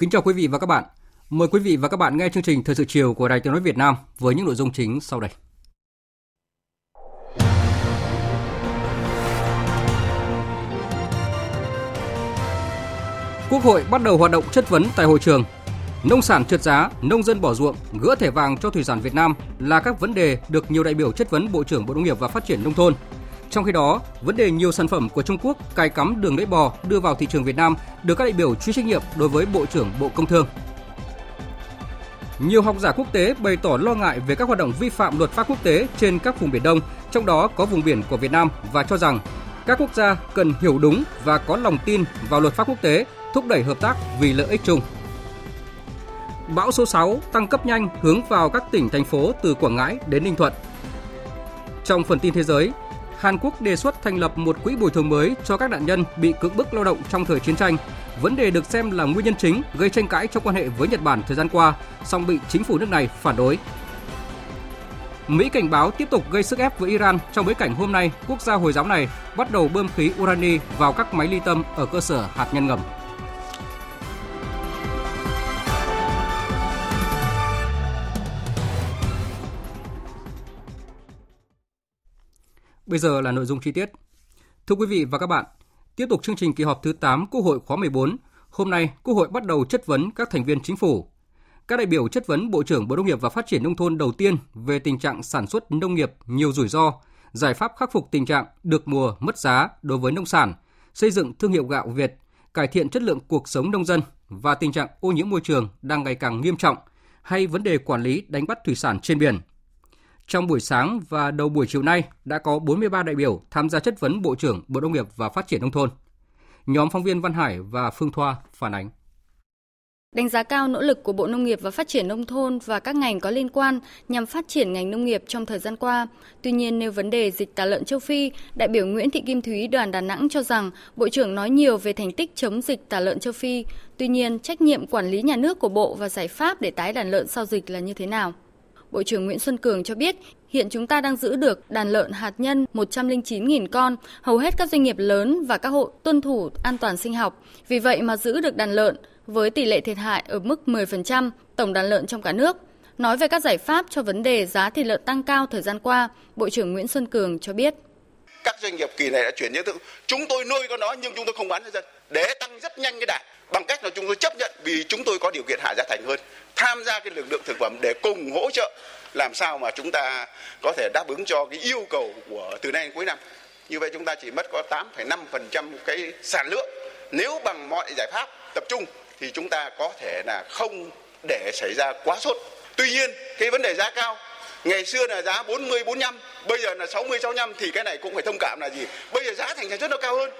Kính chào quý vị và các bạn. Mời quý vị và các bạn nghe chương trình Thời sự chiều của Đài Tiếng nói Việt Nam với những nội dung chính sau đây. Quốc hội bắt đầu hoạt động chất vấn tại hội trường. Nông sản trượt giá, nông dân bỏ ruộng, gỡ thẻ vàng cho thủy sản Việt Nam là các vấn đề được nhiều đại biểu chất vấn Bộ trưởng Bộ Nông nghiệp và Phát triển nông thôn. Trong khi đó, vấn đề nhiều sản phẩm của Trung Quốc cài cắm đường lưỡi bò đưa vào thị trường Việt Nam được các đại biểu truy trách nhiệm đối với Bộ trưởng Bộ Công Thương. Nhiều học giả quốc tế bày tỏ lo ngại về các hoạt động vi phạm luật pháp quốc tế trên các vùng biển Đông, trong đó có vùng biển của Việt Nam và cho rằng các quốc gia cần hiểu đúng và có lòng tin vào luật pháp quốc tế, thúc đẩy hợp tác vì lợi ích chung. Bão số 6 tăng cấp nhanh hướng vào các tỉnh thành phố từ Quảng Ngãi đến Ninh Thuận. Trong phần tin thế giới, Hàn Quốc đề xuất thành lập một quỹ bồi thường mới cho các nạn nhân bị cưỡng bức lao động trong thời chiến tranh. Vấn đề được xem là nguyên nhân chính gây tranh cãi trong quan hệ với Nhật Bản thời gian qua, song bị chính phủ nước này phản đối. Mỹ cảnh báo tiếp tục gây sức ép với Iran trong bối cảnh hôm nay quốc gia Hồi giáo này bắt đầu bơm khí urani vào các máy ly tâm ở cơ sở hạt nhân ngầm. Bây giờ là nội dung chi tiết. Thưa quý vị và các bạn, tiếp tục chương trình kỳ họp thứ 8 Quốc hội khóa 14, hôm nay Quốc hội bắt đầu chất vấn các thành viên chính phủ. Các đại biểu chất vấn Bộ trưởng Bộ Nông nghiệp và Phát triển Nông thôn đầu tiên về tình trạng sản xuất nông nghiệp nhiều rủi ro, giải pháp khắc phục tình trạng được mùa mất giá đối với nông sản, xây dựng thương hiệu gạo Việt, cải thiện chất lượng cuộc sống nông dân và tình trạng ô nhiễm môi trường đang ngày càng nghiêm trọng, hay vấn đề quản lý đánh bắt thủy sản trên biển – trong buổi sáng và đầu buổi chiều nay đã có 43 đại biểu tham gia chất vấn Bộ trưởng Bộ Nông nghiệp và Phát triển Nông thôn. Nhóm phóng viên Văn Hải và Phương Thoa phản ánh. Đánh giá cao nỗ lực của Bộ Nông nghiệp và Phát triển Nông thôn và các ngành có liên quan nhằm phát triển ngành nông nghiệp trong thời gian qua. Tuy nhiên, nêu vấn đề dịch tả lợn châu Phi, đại biểu Nguyễn Thị Kim Thúy đoàn Đà Nẵng cho rằng Bộ trưởng nói nhiều về thành tích chống dịch tả lợn châu Phi. Tuy nhiên, trách nhiệm quản lý nhà nước của Bộ và giải pháp để tái đàn lợn sau dịch là như thế nào? Bộ trưởng Nguyễn Xuân Cường cho biết, hiện chúng ta đang giữ được đàn lợn hạt nhân 109.000 con, hầu hết các doanh nghiệp lớn và các hộ tuân thủ an toàn sinh học. Vì vậy mà giữ được đàn lợn với tỷ lệ thiệt hại ở mức 10% tổng đàn lợn trong cả nước. Nói về các giải pháp cho vấn đề giá thịt lợn tăng cao thời gian qua, Bộ trưởng Nguyễn Xuân Cường cho biết. Các doanh nghiệp kỳ này đã chuyển những chúng tôi nuôi con nó nhưng chúng tôi không bán cho dân để tăng rất nhanh cái đàn bằng cách là chúng tôi chấp nhận vì chúng tôi có điều kiện hạ giá thành hơn. Tham gia cái lực lượng thực phẩm để cùng hỗ trợ làm sao mà chúng ta có thể đáp ứng cho cái yêu cầu của từ nay đến cuối năm. Như vậy chúng ta chỉ mất có 8,5% cái sản lượng. Nếu bằng mọi giải pháp tập trung thì chúng ta có thể là không để xảy ra quá sốt. Tuy nhiên cái vấn đề giá cao ngày xưa là giá 40 45 bây giờ là 60 65 thì cái này cũng phải thông cảm là gì? Bây giờ giá thành sản xuất nó cao hơn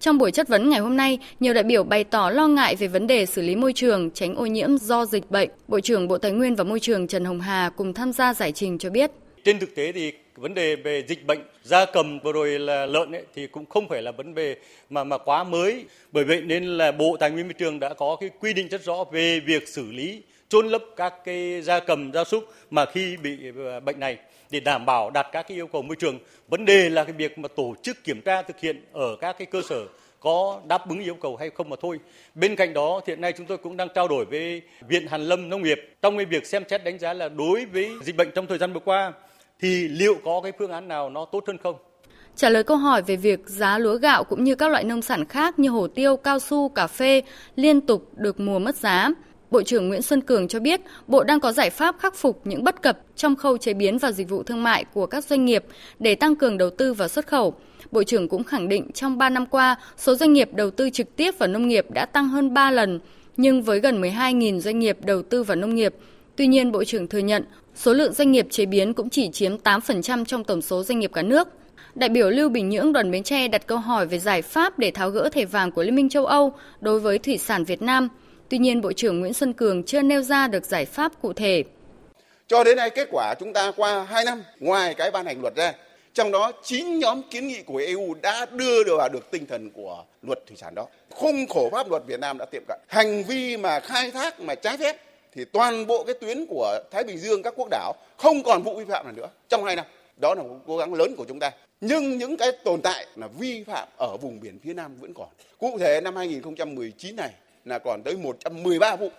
trong buổi chất vấn ngày hôm nay, nhiều đại biểu bày tỏ lo ngại về vấn đề xử lý môi trường, tránh ô nhiễm do dịch bệnh. Bộ trưởng Bộ Tài nguyên và Môi trường Trần Hồng Hà cùng tham gia giải trình cho biết. Trên thực tế thì vấn đề về dịch bệnh gia cầm vừa rồi là lợn ấy, thì cũng không phải là vấn đề mà mà quá mới. Bởi vậy nên là Bộ Tài nguyên Môi trường đã có cái quy định rất rõ về việc xử lý chôn lấp các cái gia cầm gia súc mà khi bị à, bệnh này để đảm bảo đạt các cái yêu cầu môi trường. Vấn đề là cái việc mà tổ chức kiểm tra thực hiện ở các cái cơ sở có đáp ứng yêu cầu hay không mà thôi. Bên cạnh đó, hiện nay chúng tôi cũng đang trao đổi với Viện Hàn Lâm Nông nghiệp trong cái việc xem xét đánh giá là đối với dịch bệnh trong thời gian vừa qua thì liệu có cái phương án nào nó tốt hơn không? Trả lời câu hỏi về việc giá lúa gạo cũng như các loại nông sản khác như hổ tiêu, cao su, cà phê liên tục được mùa mất giá, Bộ trưởng Nguyễn Xuân Cường cho biết, Bộ đang có giải pháp khắc phục những bất cập trong khâu chế biến và dịch vụ thương mại của các doanh nghiệp để tăng cường đầu tư và xuất khẩu. Bộ trưởng cũng khẳng định trong 3 năm qua, số doanh nghiệp đầu tư trực tiếp vào nông nghiệp đã tăng hơn 3 lần, nhưng với gần 12.000 doanh nghiệp đầu tư vào nông nghiệp. Tuy nhiên, Bộ trưởng thừa nhận số lượng doanh nghiệp chế biến cũng chỉ chiếm 8% trong tổng số doanh nghiệp cả nước. Đại biểu Lưu Bình Nhưỡng đoàn Bến Tre đặt câu hỏi về giải pháp để tháo gỡ thẻ vàng của Liên minh châu Âu đối với thủy sản Việt Nam. Tuy nhiên, Bộ trưởng Nguyễn Xuân Cường chưa nêu ra được giải pháp cụ thể. Cho đến nay kết quả chúng ta qua 2 năm ngoài cái ban hành luật ra, trong đó 9 nhóm kiến nghị của EU đã đưa được vào được tinh thần của luật thủy sản đó. Khung khổ pháp luật Việt Nam đã tiệm cận. Hành vi mà khai thác mà trái phép thì toàn bộ cái tuyến của Thái Bình Dương các quốc đảo không còn vụ vi phạm nào nữa trong 2 năm. Đó là một cố gắng lớn của chúng ta. Nhưng những cái tồn tại là vi phạm ở vùng biển phía Nam vẫn còn. Cụ thể năm 2019 này là còn tới 113 vụ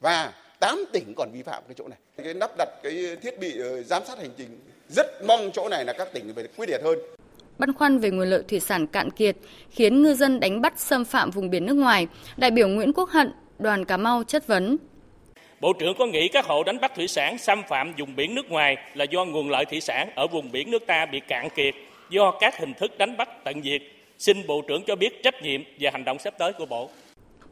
và 8 tỉnh còn vi phạm cái chỗ này. Cái lắp đặt cái thiết bị ờ, giám sát hành trình rất mong chỗ này là các tỉnh phải quyết liệt hơn. Băn khoăn về nguồn lợi thủy sản cạn kiệt khiến ngư dân đánh bắt xâm phạm vùng biển nước ngoài, đại biểu Nguyễn Quốc Hận, đoàn Cà Mau chất vấn. Bộ trưởng có nghĩ các hộ đánh bắt thủy sản xâm phạm vùng biển nước ngoài là do nguồn lợi thủy sản ở vùng biển nước ta bị cạn kiệt do các hình thức đánh bắt tận diệt? Xin Bộ trưởng cho biết trách nhiệm và hành động sắp tới của Bộ.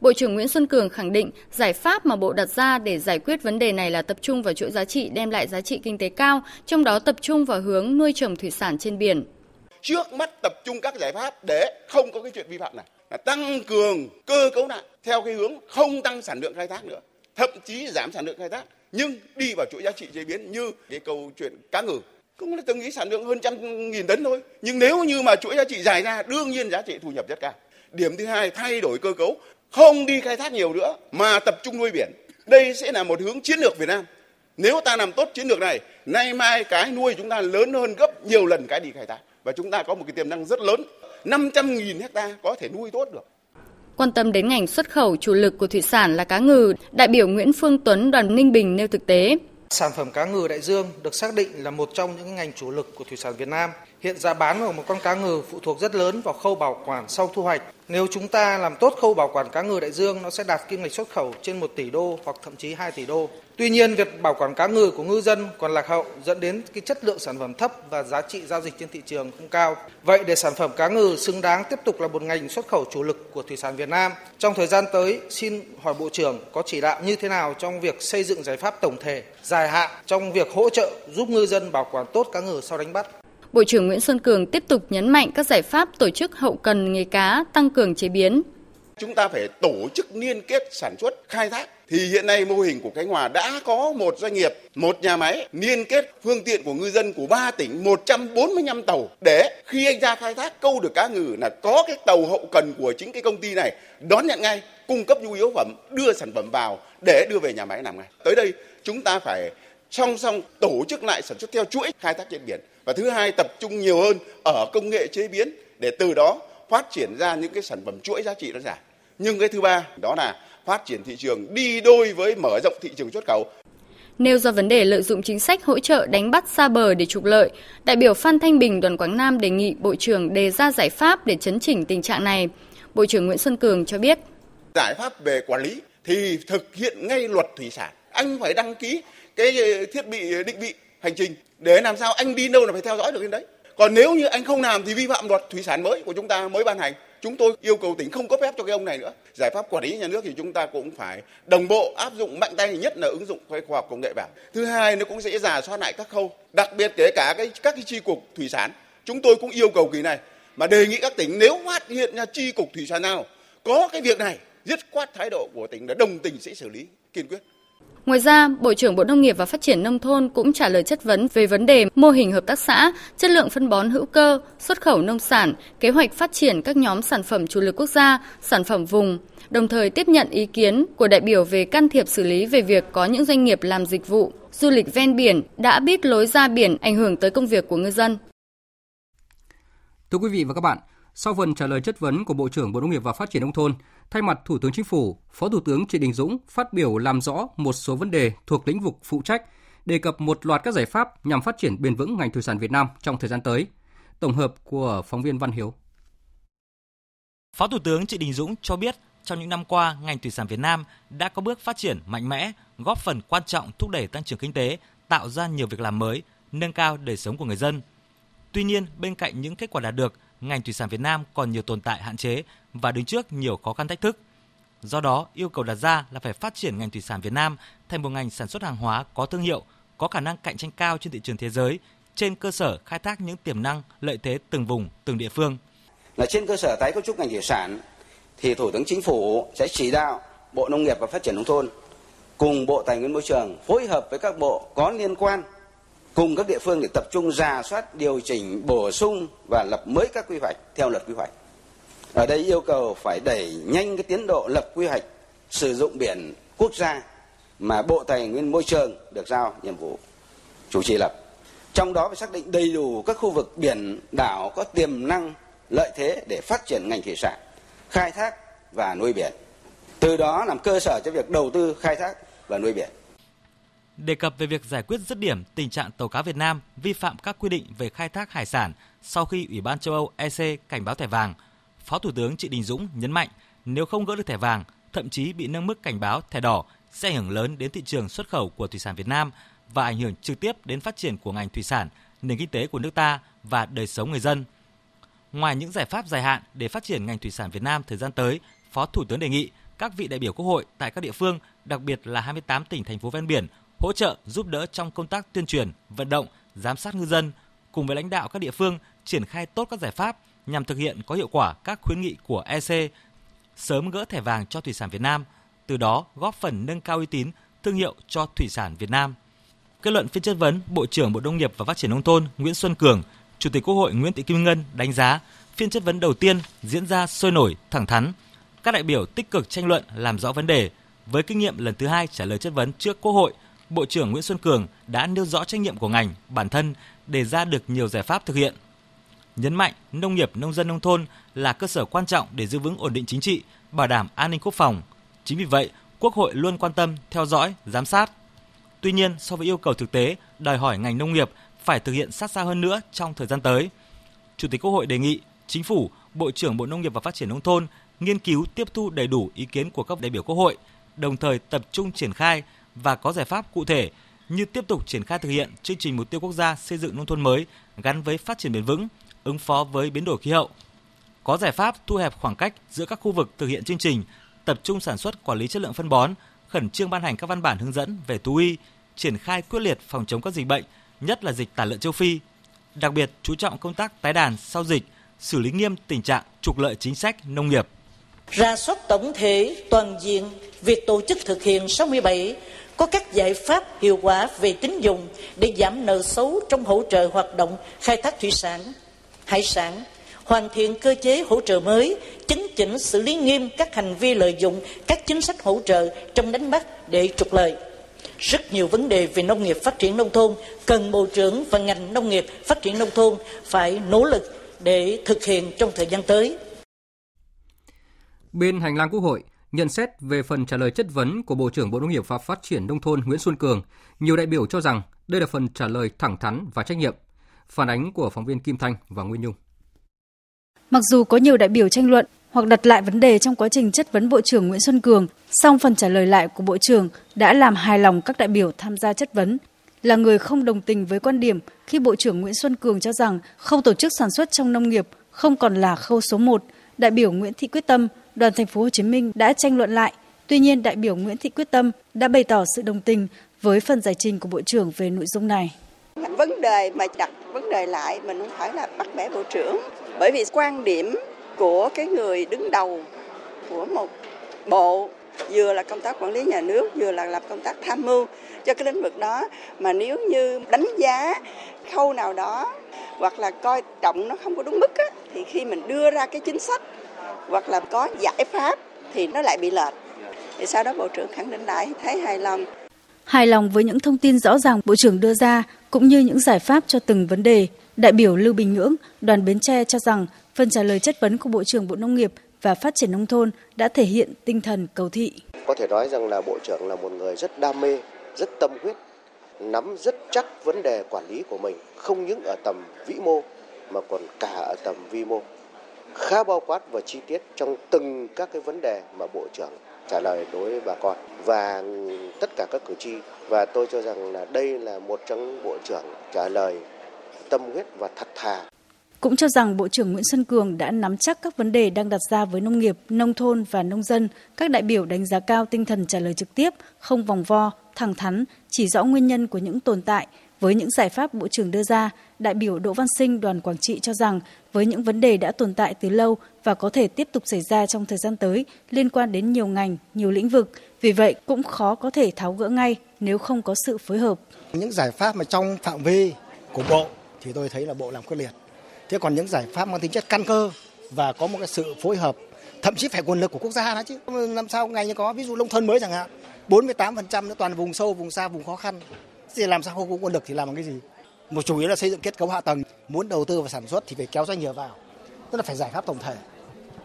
Bộ trưởng Nguyễn Xuân Cường khẳng định giải pháp mà Bộ đặt ra để giải quyết vấn đề này là tập trung vào chuỗi giá trị đem lại giá trị kinh tế cao, trong đó tập trung vào hướng nuôi trồng thủy sản trên biển. Trước mắt tập trung các giải pháp để không có cái chuyện vi phạm này là tăng cường cơ cấu lại theo cái hướng không tăng sản lượng khai thác nữa, thậm chí giảm sản lượng khai thác nhưng đi vào chuỗi giá trị chế biến như cái câu chuyện cá ngừ cũng là từng nghĩ sản lượng hơn trăm nghìn tấn thôi nhưng nếu như mà chuỗi giá trị dài ra đương nhiên giá trị thu nhập rất cao điểm thứ hai thay đổi cơ cấu không đi khai thác nhiều nữa mà tập trung nuôi biển. Đây sẽ là một hướng chiến lược Việt Nam. Nếu ta làm tốt chiến lược này nay mai cái nuôi chúng ta lớn hơn gấp nhiều lần cái đi khai thác. Và chúng ta có một cái tiềm năng rất lớn. 500.000 hecta có thể nuôi tốt được. Quan tâm đến ngành xuất khẩu chủ lực của thủy sản là cá ngừ, đại biểu Nguyễn Phương Tuấn đoàn Ninh Bình nêu thực tế. Sản phẩm cá ngừ đại dương được xác định là một trong những ngành chủ lực của thủy sản Việt Nam. Hiện giá bán của một con cá ngừ phụ thuộc rất lớn vào khâu bảo quản sau thu hoạch. Nếu chúng ta làm tốt khâu bảo quản cá ngừ đại dương, nó sẽ đạt kim ngạch xuất khẩu trên 1 tỷ đô hoặc thậm chí 2 tỷ đô. Tuy nhiên, việc bảo quản cá ngừ của ngư dân còn lạc hậu dẫn đến cái chất lượng sản phẩm thấp và giá trị giao dịch trên thị trường không cao. Vậy để sản phẩm cá ngừ xứng đáng tiếp tục là một ngành xuất khẩu chủ lực của thủy sản Việt Nam, trong thời gian tới xin hỏi Bộ trưởng có chỉ đạo như thế nào trong việc xây dựng giải pháp tổng thể, dài hạn trong việc hỗ trợ giúp ngư dân bảo quản tốt cá ngừ sau đánh bắt. Bộ trưởng Nguyễn Xuân Cường tiếp tục nhấn mạnh các giải pháp tổ chức hậu cần nghề cá, tăng cường chế biến. Chúng ta phải tổ chức liên kết sản xuất, khai thác. Thì hiện nay mô hình của Khánh Hòa đã có một doanh nghiệp, một nhà máy liên kết phương tiện của ngư dân của ba tỉnh 145 tàu để khi anh ra khai thác câu được cá ngừ là có cái tàu hậu cần của chính cái công ty này đón nhận ngay, cung cấp nhu yếu phẩm, đưa sản phẩm vào để đưa về nhà máy làm ngay. Tới đây chúng ta phải song song tổ chức lại sản xuất theo chuỗi khai thác trên biển và thứ hai tập trung nhiều hơn ở công nghệ chế biến để từ đó phát triển ra những cái sản phẩm chuỗi giá trị nó giảm nhưng cái thứ ba đó là phát triển thị trường đi đôi với mở rộng thị trường xuất khẩu Nêu ra vấn đề lợi dụng chính sách hỗ trợ đánh bắt xa bờ để trục lợi, đại biểu Phan Thanh Bình đoàn Quảng Nam đề nghị Bộ trưởng đề ra giải pháp để chấn chỉnh tình trạng này. Bộ trưởng Nguyễn Xuân Cường cho biết. Giải pháp về quản lý thì thực hiện ngay luật thủy sản. Anh phải đăng ký cái thiết bị định vị hành trình, để làm sao anh đi đâu là phải theo dõi được đến đấy. Còn nếu như anh không làm thì vi phạm luật thủy sản mới của chúng ta mới ban hành. Chúng tôi yêu cầu tỉnh không cấp phép cho cái ông này nữa. Giải pháp quản lý nhà nước thì chúng ta cũng phải đồng bộ, áp dụng mạnh tay nhất là ứng dụng khoa học công nghệ vào. Thứ hai nó cũng sẽ giả soát lại các khâu, đặc biệt kể cả cái, các cái chi cục thủy sản. Chúng tôi cũng yêu cầu kỳ này mà đề nghị các tỉnh nếu phát hiện ra chi cục thủy sản nào có cái việc này, dứt khoát thái độ của tỉnh là đồng tình sẽ xử lý kiên quyết. Ngoài ra, Bộ trưởng Bộ Nông nghiệp và Phát triển Nông thôn cũng trả lời chất vấn về vấn đề mô hình hợp tác xã, chất lượng phân bón hữu cơ, xuất khẩu nông sản, kế hoạch phát triển các nhóm sản phẩm chủ lực quốc gia, sản phẩm vùng, đồng thời tiếp nhận ý kiến của đại biểu về can thiệp xử lý về việc có những doanh nghiệp làm dịch vụ, du lịch ven biển đã biết lối ra biển ảnh hưởng tới công việc của ngư dân. Thưa quý vị và các bạn, sau phần trả lời chất vấn của Bộ trưởng Bộ Nông nghiệp và Phát triển Nông thôn, thay mặt Thủ tướng Chính phủ, Phó Thủ tướng Trịnh Đình Dũng phát biểu làm rõ một số vấn đề thuộc lĩnh vực phụ trách, đề cập một loạt các giải pháp nhằm phát triển bền vững ngành thủy sản Việt Nam trong thời gian tới. Tổng hợp của phóng viên Văn Hiếu. Phó Thủ tướng Trịnh Đình Dũng cho biết trong những năm qua, ngành thủy sản Việt Nam đã có bước phát triển mạnh mẽ, góp phần quan trọng thúc đẩy tăng trưởng kinh tế, tạo ra nhiều việc làm mới, nâng cao đời sống của người dân. Tuy nhiên, bên cạnh những kết quả đạt được, ngành thủy sản Việt Nam còn nhiều tồn tại hạn chế và đứng trước nhiều khó khăn thách thức. Do đó, yêu cầu đặt ra là phải phát triển ngành thủy sản Việt Nam thành một ngành sản xuất hàng hóa có thương hiệu, có khả năng cạnh tranh cao trên thị trường thế giới trên cơ sở khai thác những tiềm năng, lợi thế từng vùng, từng địa phương. Là trên cơ sở tái cấu trúc ngành thủy sản thì Thủ tướng Chính phủ sẽ chỉ đạo Bộ Nông nghiệp và Phát triển nông thôn cùng Bộ Tài nguyên Môi trường phối hợp với các bộ có liên quan cùng các địa phương để tập trung ra soát, điều chỉnh, bổ sung và lập mới các quy hoạch theo luật quy hoạch. Ở đây yêu cầu phải đẩy nhanh cái tiến độ lập quy hoạch sử dụng biển quốc gia mà bộ tài nguyên môi trường được giao nhiệm vụ chủ trì lập. Trong đó phải xác định đầy đủ các khu vực biển đảo có tiềm năng, lợi thế để phát triển ngành thủy sản, khai thác và nuôi biển. Từ đó làm cơ sở cho việc đầu tư khai thác và nuôi biển đề cập về việc giải quyết dứt điểm tình trạng tàu cá Việt Nam vi phạm các quy định về khai thác hải sản sau khi Ủy ban châu Âu EC cảnh báo thẻ vàng, Phó Thủ tướng Trịnh Đình Dũng nhấn mạnh nếu không gỡ được thẻ vàng, thậm chí bị nâng mức cảnh báo thẻ đỏ sẽ ảnh hưởng lớn đến thị trường xuất khẩu của thủy sản Việt Nam và ảnh hưởng trực tiếp đến phát triển của ngành thủy sản, nền kinh tế của nước ta và đời sống người dân. Ngoài những giải pháp dài hạn để phát triển ngành thủy sản Việt Nam thời gian tới, Phó Thủ tướng đề nghị các vị đại biểu Quốc hội tại các địa phương, đặc biệt là 28 tỉnh thành phố ven biển hỗ trợ giúp đỡ trong công tác tuyên truyền, vận động, giám sát ngư dân cùng với lãnh đạo các địa phương triển khai tốt các giải pháp nhằm thực hiện có hiệu quả các khuyến nghị của EC, sớm gỡ thẻ vàng cho thủy sản Việt Nam, từ đó góp phần nâng cao uy tín thương hiệu cho thủy sản Việt Nam. Kết luận phiên chất vấn, Bộ trưởng Bộ Nông nghiệp và Phát triển nông thôn Nguyễn Xuân Cường, Chủ tịch Quốc hội Nguyễn Thị Kim Ngân đánh giá phiên chất vấn đầu tiên diễn ra sôi nổi, thẳng thắn. Các đại biểu tích cực tranh luận làm rõ vấn đề. Với kinh nghiệm lần thứ hai trả lời chất vấn trước Quốc hội, Bộ trưởng Nguyễn Xuân Cường đã nêu rõ trách nhiệm của ngành, bản thân đề ra được nhiều giải pháp thực hiện. Nhấn mạnh nông nghiệp nông dân nông thôn là cơ sở quan trọng để giữ vững ổn định chính trị, bảo đảm an ninh quốc phòng. Chính vì vậy, Quốc hội luôn quan tâm, theo dõi, giám sát. Tuy nhiên, so với yêu cầu thực tế, đòi hỏi ngành nông nghiệp phải thực hiện sát sao hơn nữa trong thời gian tới. Chủ tịch Quốc hội đề nghị Chính phủ, Bộ trưởng Bộ Nông nghiệp và Phát triển nông thôn nghiên cứu tiếp thu đầy đủ ý kiến của các đại biểu Quốc hội, đồng thời tập trung triển khai và có giải pháp cụ thể như tiếp tục triển khai thực hiện chương trình mục tiêu quốc gia xây dựng nông thôn mới gắn với phát triển bền vững, ứng phó với biến đổi khí hậu. Có giải pháp thu hẹp khoảng cách giữa các khu vực thực hiện chương trình, tập trung sản xuất quản lý chất lượng phân bón, khẩn trương ban hành các văn bản hướng dẫn về thú y, triển khai quyết liệt phòng chống các dịch bệnh, nhất là dịch tả lợn châu Phi. Đặc biệt chú trọng công tác tái đàn sau dịch, xử lý nghiêm tình trạng trục lợi chính sách nông nghiệp. Ra soát tổng thể toàn diện việc tổ chức thực hiện 67 có các giải pháp hiệu quả về tín dụng để giảm nợ xấu trong hỗ trợ hoạt động khai thác thủy sản, hải sản, hoàn thiện cơ chế hỗ trợ mới, chấn chỉnh xử lý nghiêm các hành vi lợi dụng các chính sách hỗ trợ trong đánh bắt để trục lợi. Rất nhiều vấn đề về nông nghiệp phát triển nông thôn cần Bộ trưởng và ngành nông nghiệp phát triển nông thôn phải nỗ lực để thực hiện trong thời gian tới. Bên hành lang Quốc hội, Nhận xét về phần trả lời chất vấn của Bộ trưởng Bộ Nông nghiệp và Phát triển Nông thôn Nguyễn Xuân Cường, nhiều đại biểu cho rằng đây là phần trả lời thẳng thắn và trách nhiệm. Phản ánh của phóng viên Kim Thanh và Nguyên Nhung. Mặc dù có nhiều đại biểu tranh luận hoặc đặt lại vấn đề trong quá trình chất vấn Bộ trưởng Nguyễn Xuân Cường, song phần trả lời lại của Bộ trưởng đã làm hài lòng các đại biểu tham gia chất vấn. Là người không đồng tình với quan điểm khi Bộ trưởng Nguyễn Xuân Cường cho rằng không tổ chức sản xuất trong nông nghiệp không còn là khâu số 1, đại biểu Nguyễn Thị Quyết Tâm đoàn thành phố Hồ Chí Minh đã tranh luận lại. Tuy nhiên, đại biểu Nguyễn Thị Quyết Tâm đã bày tỏ sự đồng tình với phần giải trình của Bộ trưởng về nội dung này. Vấn đề mà đặt vấn đề lại mình không phải là bắt bẻ Bộ trưởng. Bởi vì quan điểm của cái người đứng đầu của một bộ vừa là công tác quản lý nhà nước vừa là làm công tác tham mưu cho cái lĩnh vực đó mà nếu như đánh giá khâu nào đó hoặc là coi trọng nó không có đúng mức á, thì khi mình đưa ra cái chính sách hoặc là có giải pháp thì nó lại bị lệch. Thì sau đó Bộ trưởng khẳng định lại thấy hài lòng. Hài lòng với những thông tin rõ ràng Bộ trưởng đưa ra cũng như những giải pháp cho từng vấn đề, đại biểu Lưu Bình Nhưỡng, đoàn Bến Tre cho rằng phần trả lời chất vấn của Bộ trưởng Bộ Nông nghiệp và Phát triển Nông thôn đã thể hiện tinh thần cầu thị. Có thể nói rằng là Bộ trưởng là một người rất đam mê, rất tâm huyết, nắm rất chắc vấn đề quản lý của mình, không những ở tầm vĩ mô mà còn cả ở tầm vi mô khá bao quát và chi tiết trong từng các cái vấn đề mà Bộ trưởng trả lời đối với bà con và tất cả các cử tri và tôi cho rằng là đây là một trong bộ trưởng trả lời tâm huyết và thật thà. cũng cho rằng Bộ trưởng Nguyễn Xuân Cường đã nắm chắc các vấn đề đang đặt ra với nông nghiệp, nông thôn và nông dân. Các đại biểu đánh giá cao tinh thần trả lời trực tiếp, không vòng vo, thẳng thắn, chỉ rõ nguyên nhân của những tồn tại. Với những giải pháp Bộ trưởng đưa ra, đại biểu Đỗ Văn Sinh đoàn Quảng Trị cho rằng với những vấn đề đã tồn tại từ lâu và có thể tiếp tục xảy ra trong thời gian tới liên quan đến nhiều ngành, nhiều lĩnh vực, vì vậy cũng khó có thể tháo gỡ ngay nếu không có sự phối hợp. Những giải pháp mà trong phạm vi của Bộ thì tôi thấy là Bộ làm quyết liệt. Thế còn những giải pháp mang tính chất căn cơ và có một cái sự phối hợp thậm chí phải nguồn lực của quốc gia đó chứ. Làm sao ngày như có ví dụ nông thôn mới chẳng hạn, 48% nữa toàn vùng sâu, vùng xa, vùng khó khăn. Thì làm sao không có nguồn lực thì làm bằng cái gì? Một chủ yếu là xây dựng kết cấu hạ tầng, muốn đầu tư và sản xuất thì phải kéo doanh nghiệp vào. Tức là phải giải pháp tổng thể.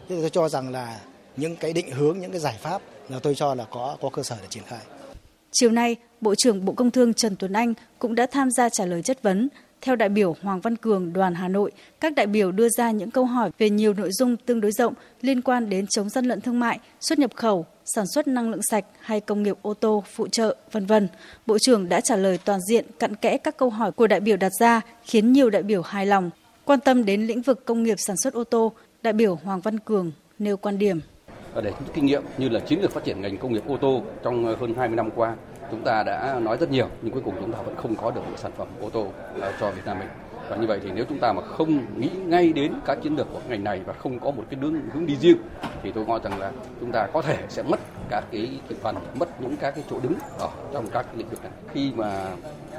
Thế tôi cho rằng là những cái định hướng, những cái giải pháp là tôi cho là có có cơ sở để triển khai. Chiều nay, Bộ trưởng Bộ Công Thương Trần Tuấn Anh cũng đã tham gia trả lời chất vấn. Theo đại biểu Hoàng Văn Cường, đoàn Hà Nội, các đại biểu đưa ra những câu hỏi về nhiều nội dung tương đối rộng liên quan đến chống gian lận thương mại, xuất nhập khẩu, sản xuất năng lượng sạch hay công nghiệp ô tô, phụ trợ, vân vân. Bộ trưởng đã trả lời toàn diện, cặn kẽ các câu hỏi của đại biểu đặt ra, khiến nhiều đại biểu hài lòng. Quan tâm đến lĩnh vực công nghiệp sản xuất ô tô, đại biểu Hoàng Văn Cường nêu quan điểm. Để rút kinh nghiệm như là chiến lược phát triển ngành công nghiệp ô tô trong hơn 20 năm qua, chúng ta đã nói rất nhiều, nhưng cuối cùng chúng ta vẫn không có được một sản phẩm ô tô à, cho Việt Nam mình. Và như vậy thì nếu chúng ta mà không nghĩ ngay đến các chiến lược của ngành này và không có một cái hướng hướng đi riêng, thì tôi nghĩ rằng là chúng ta có thể sẽ mất các cái thị phần, mất những các cái chỗ đứng ở trong các lĩnh vực này. Khi mà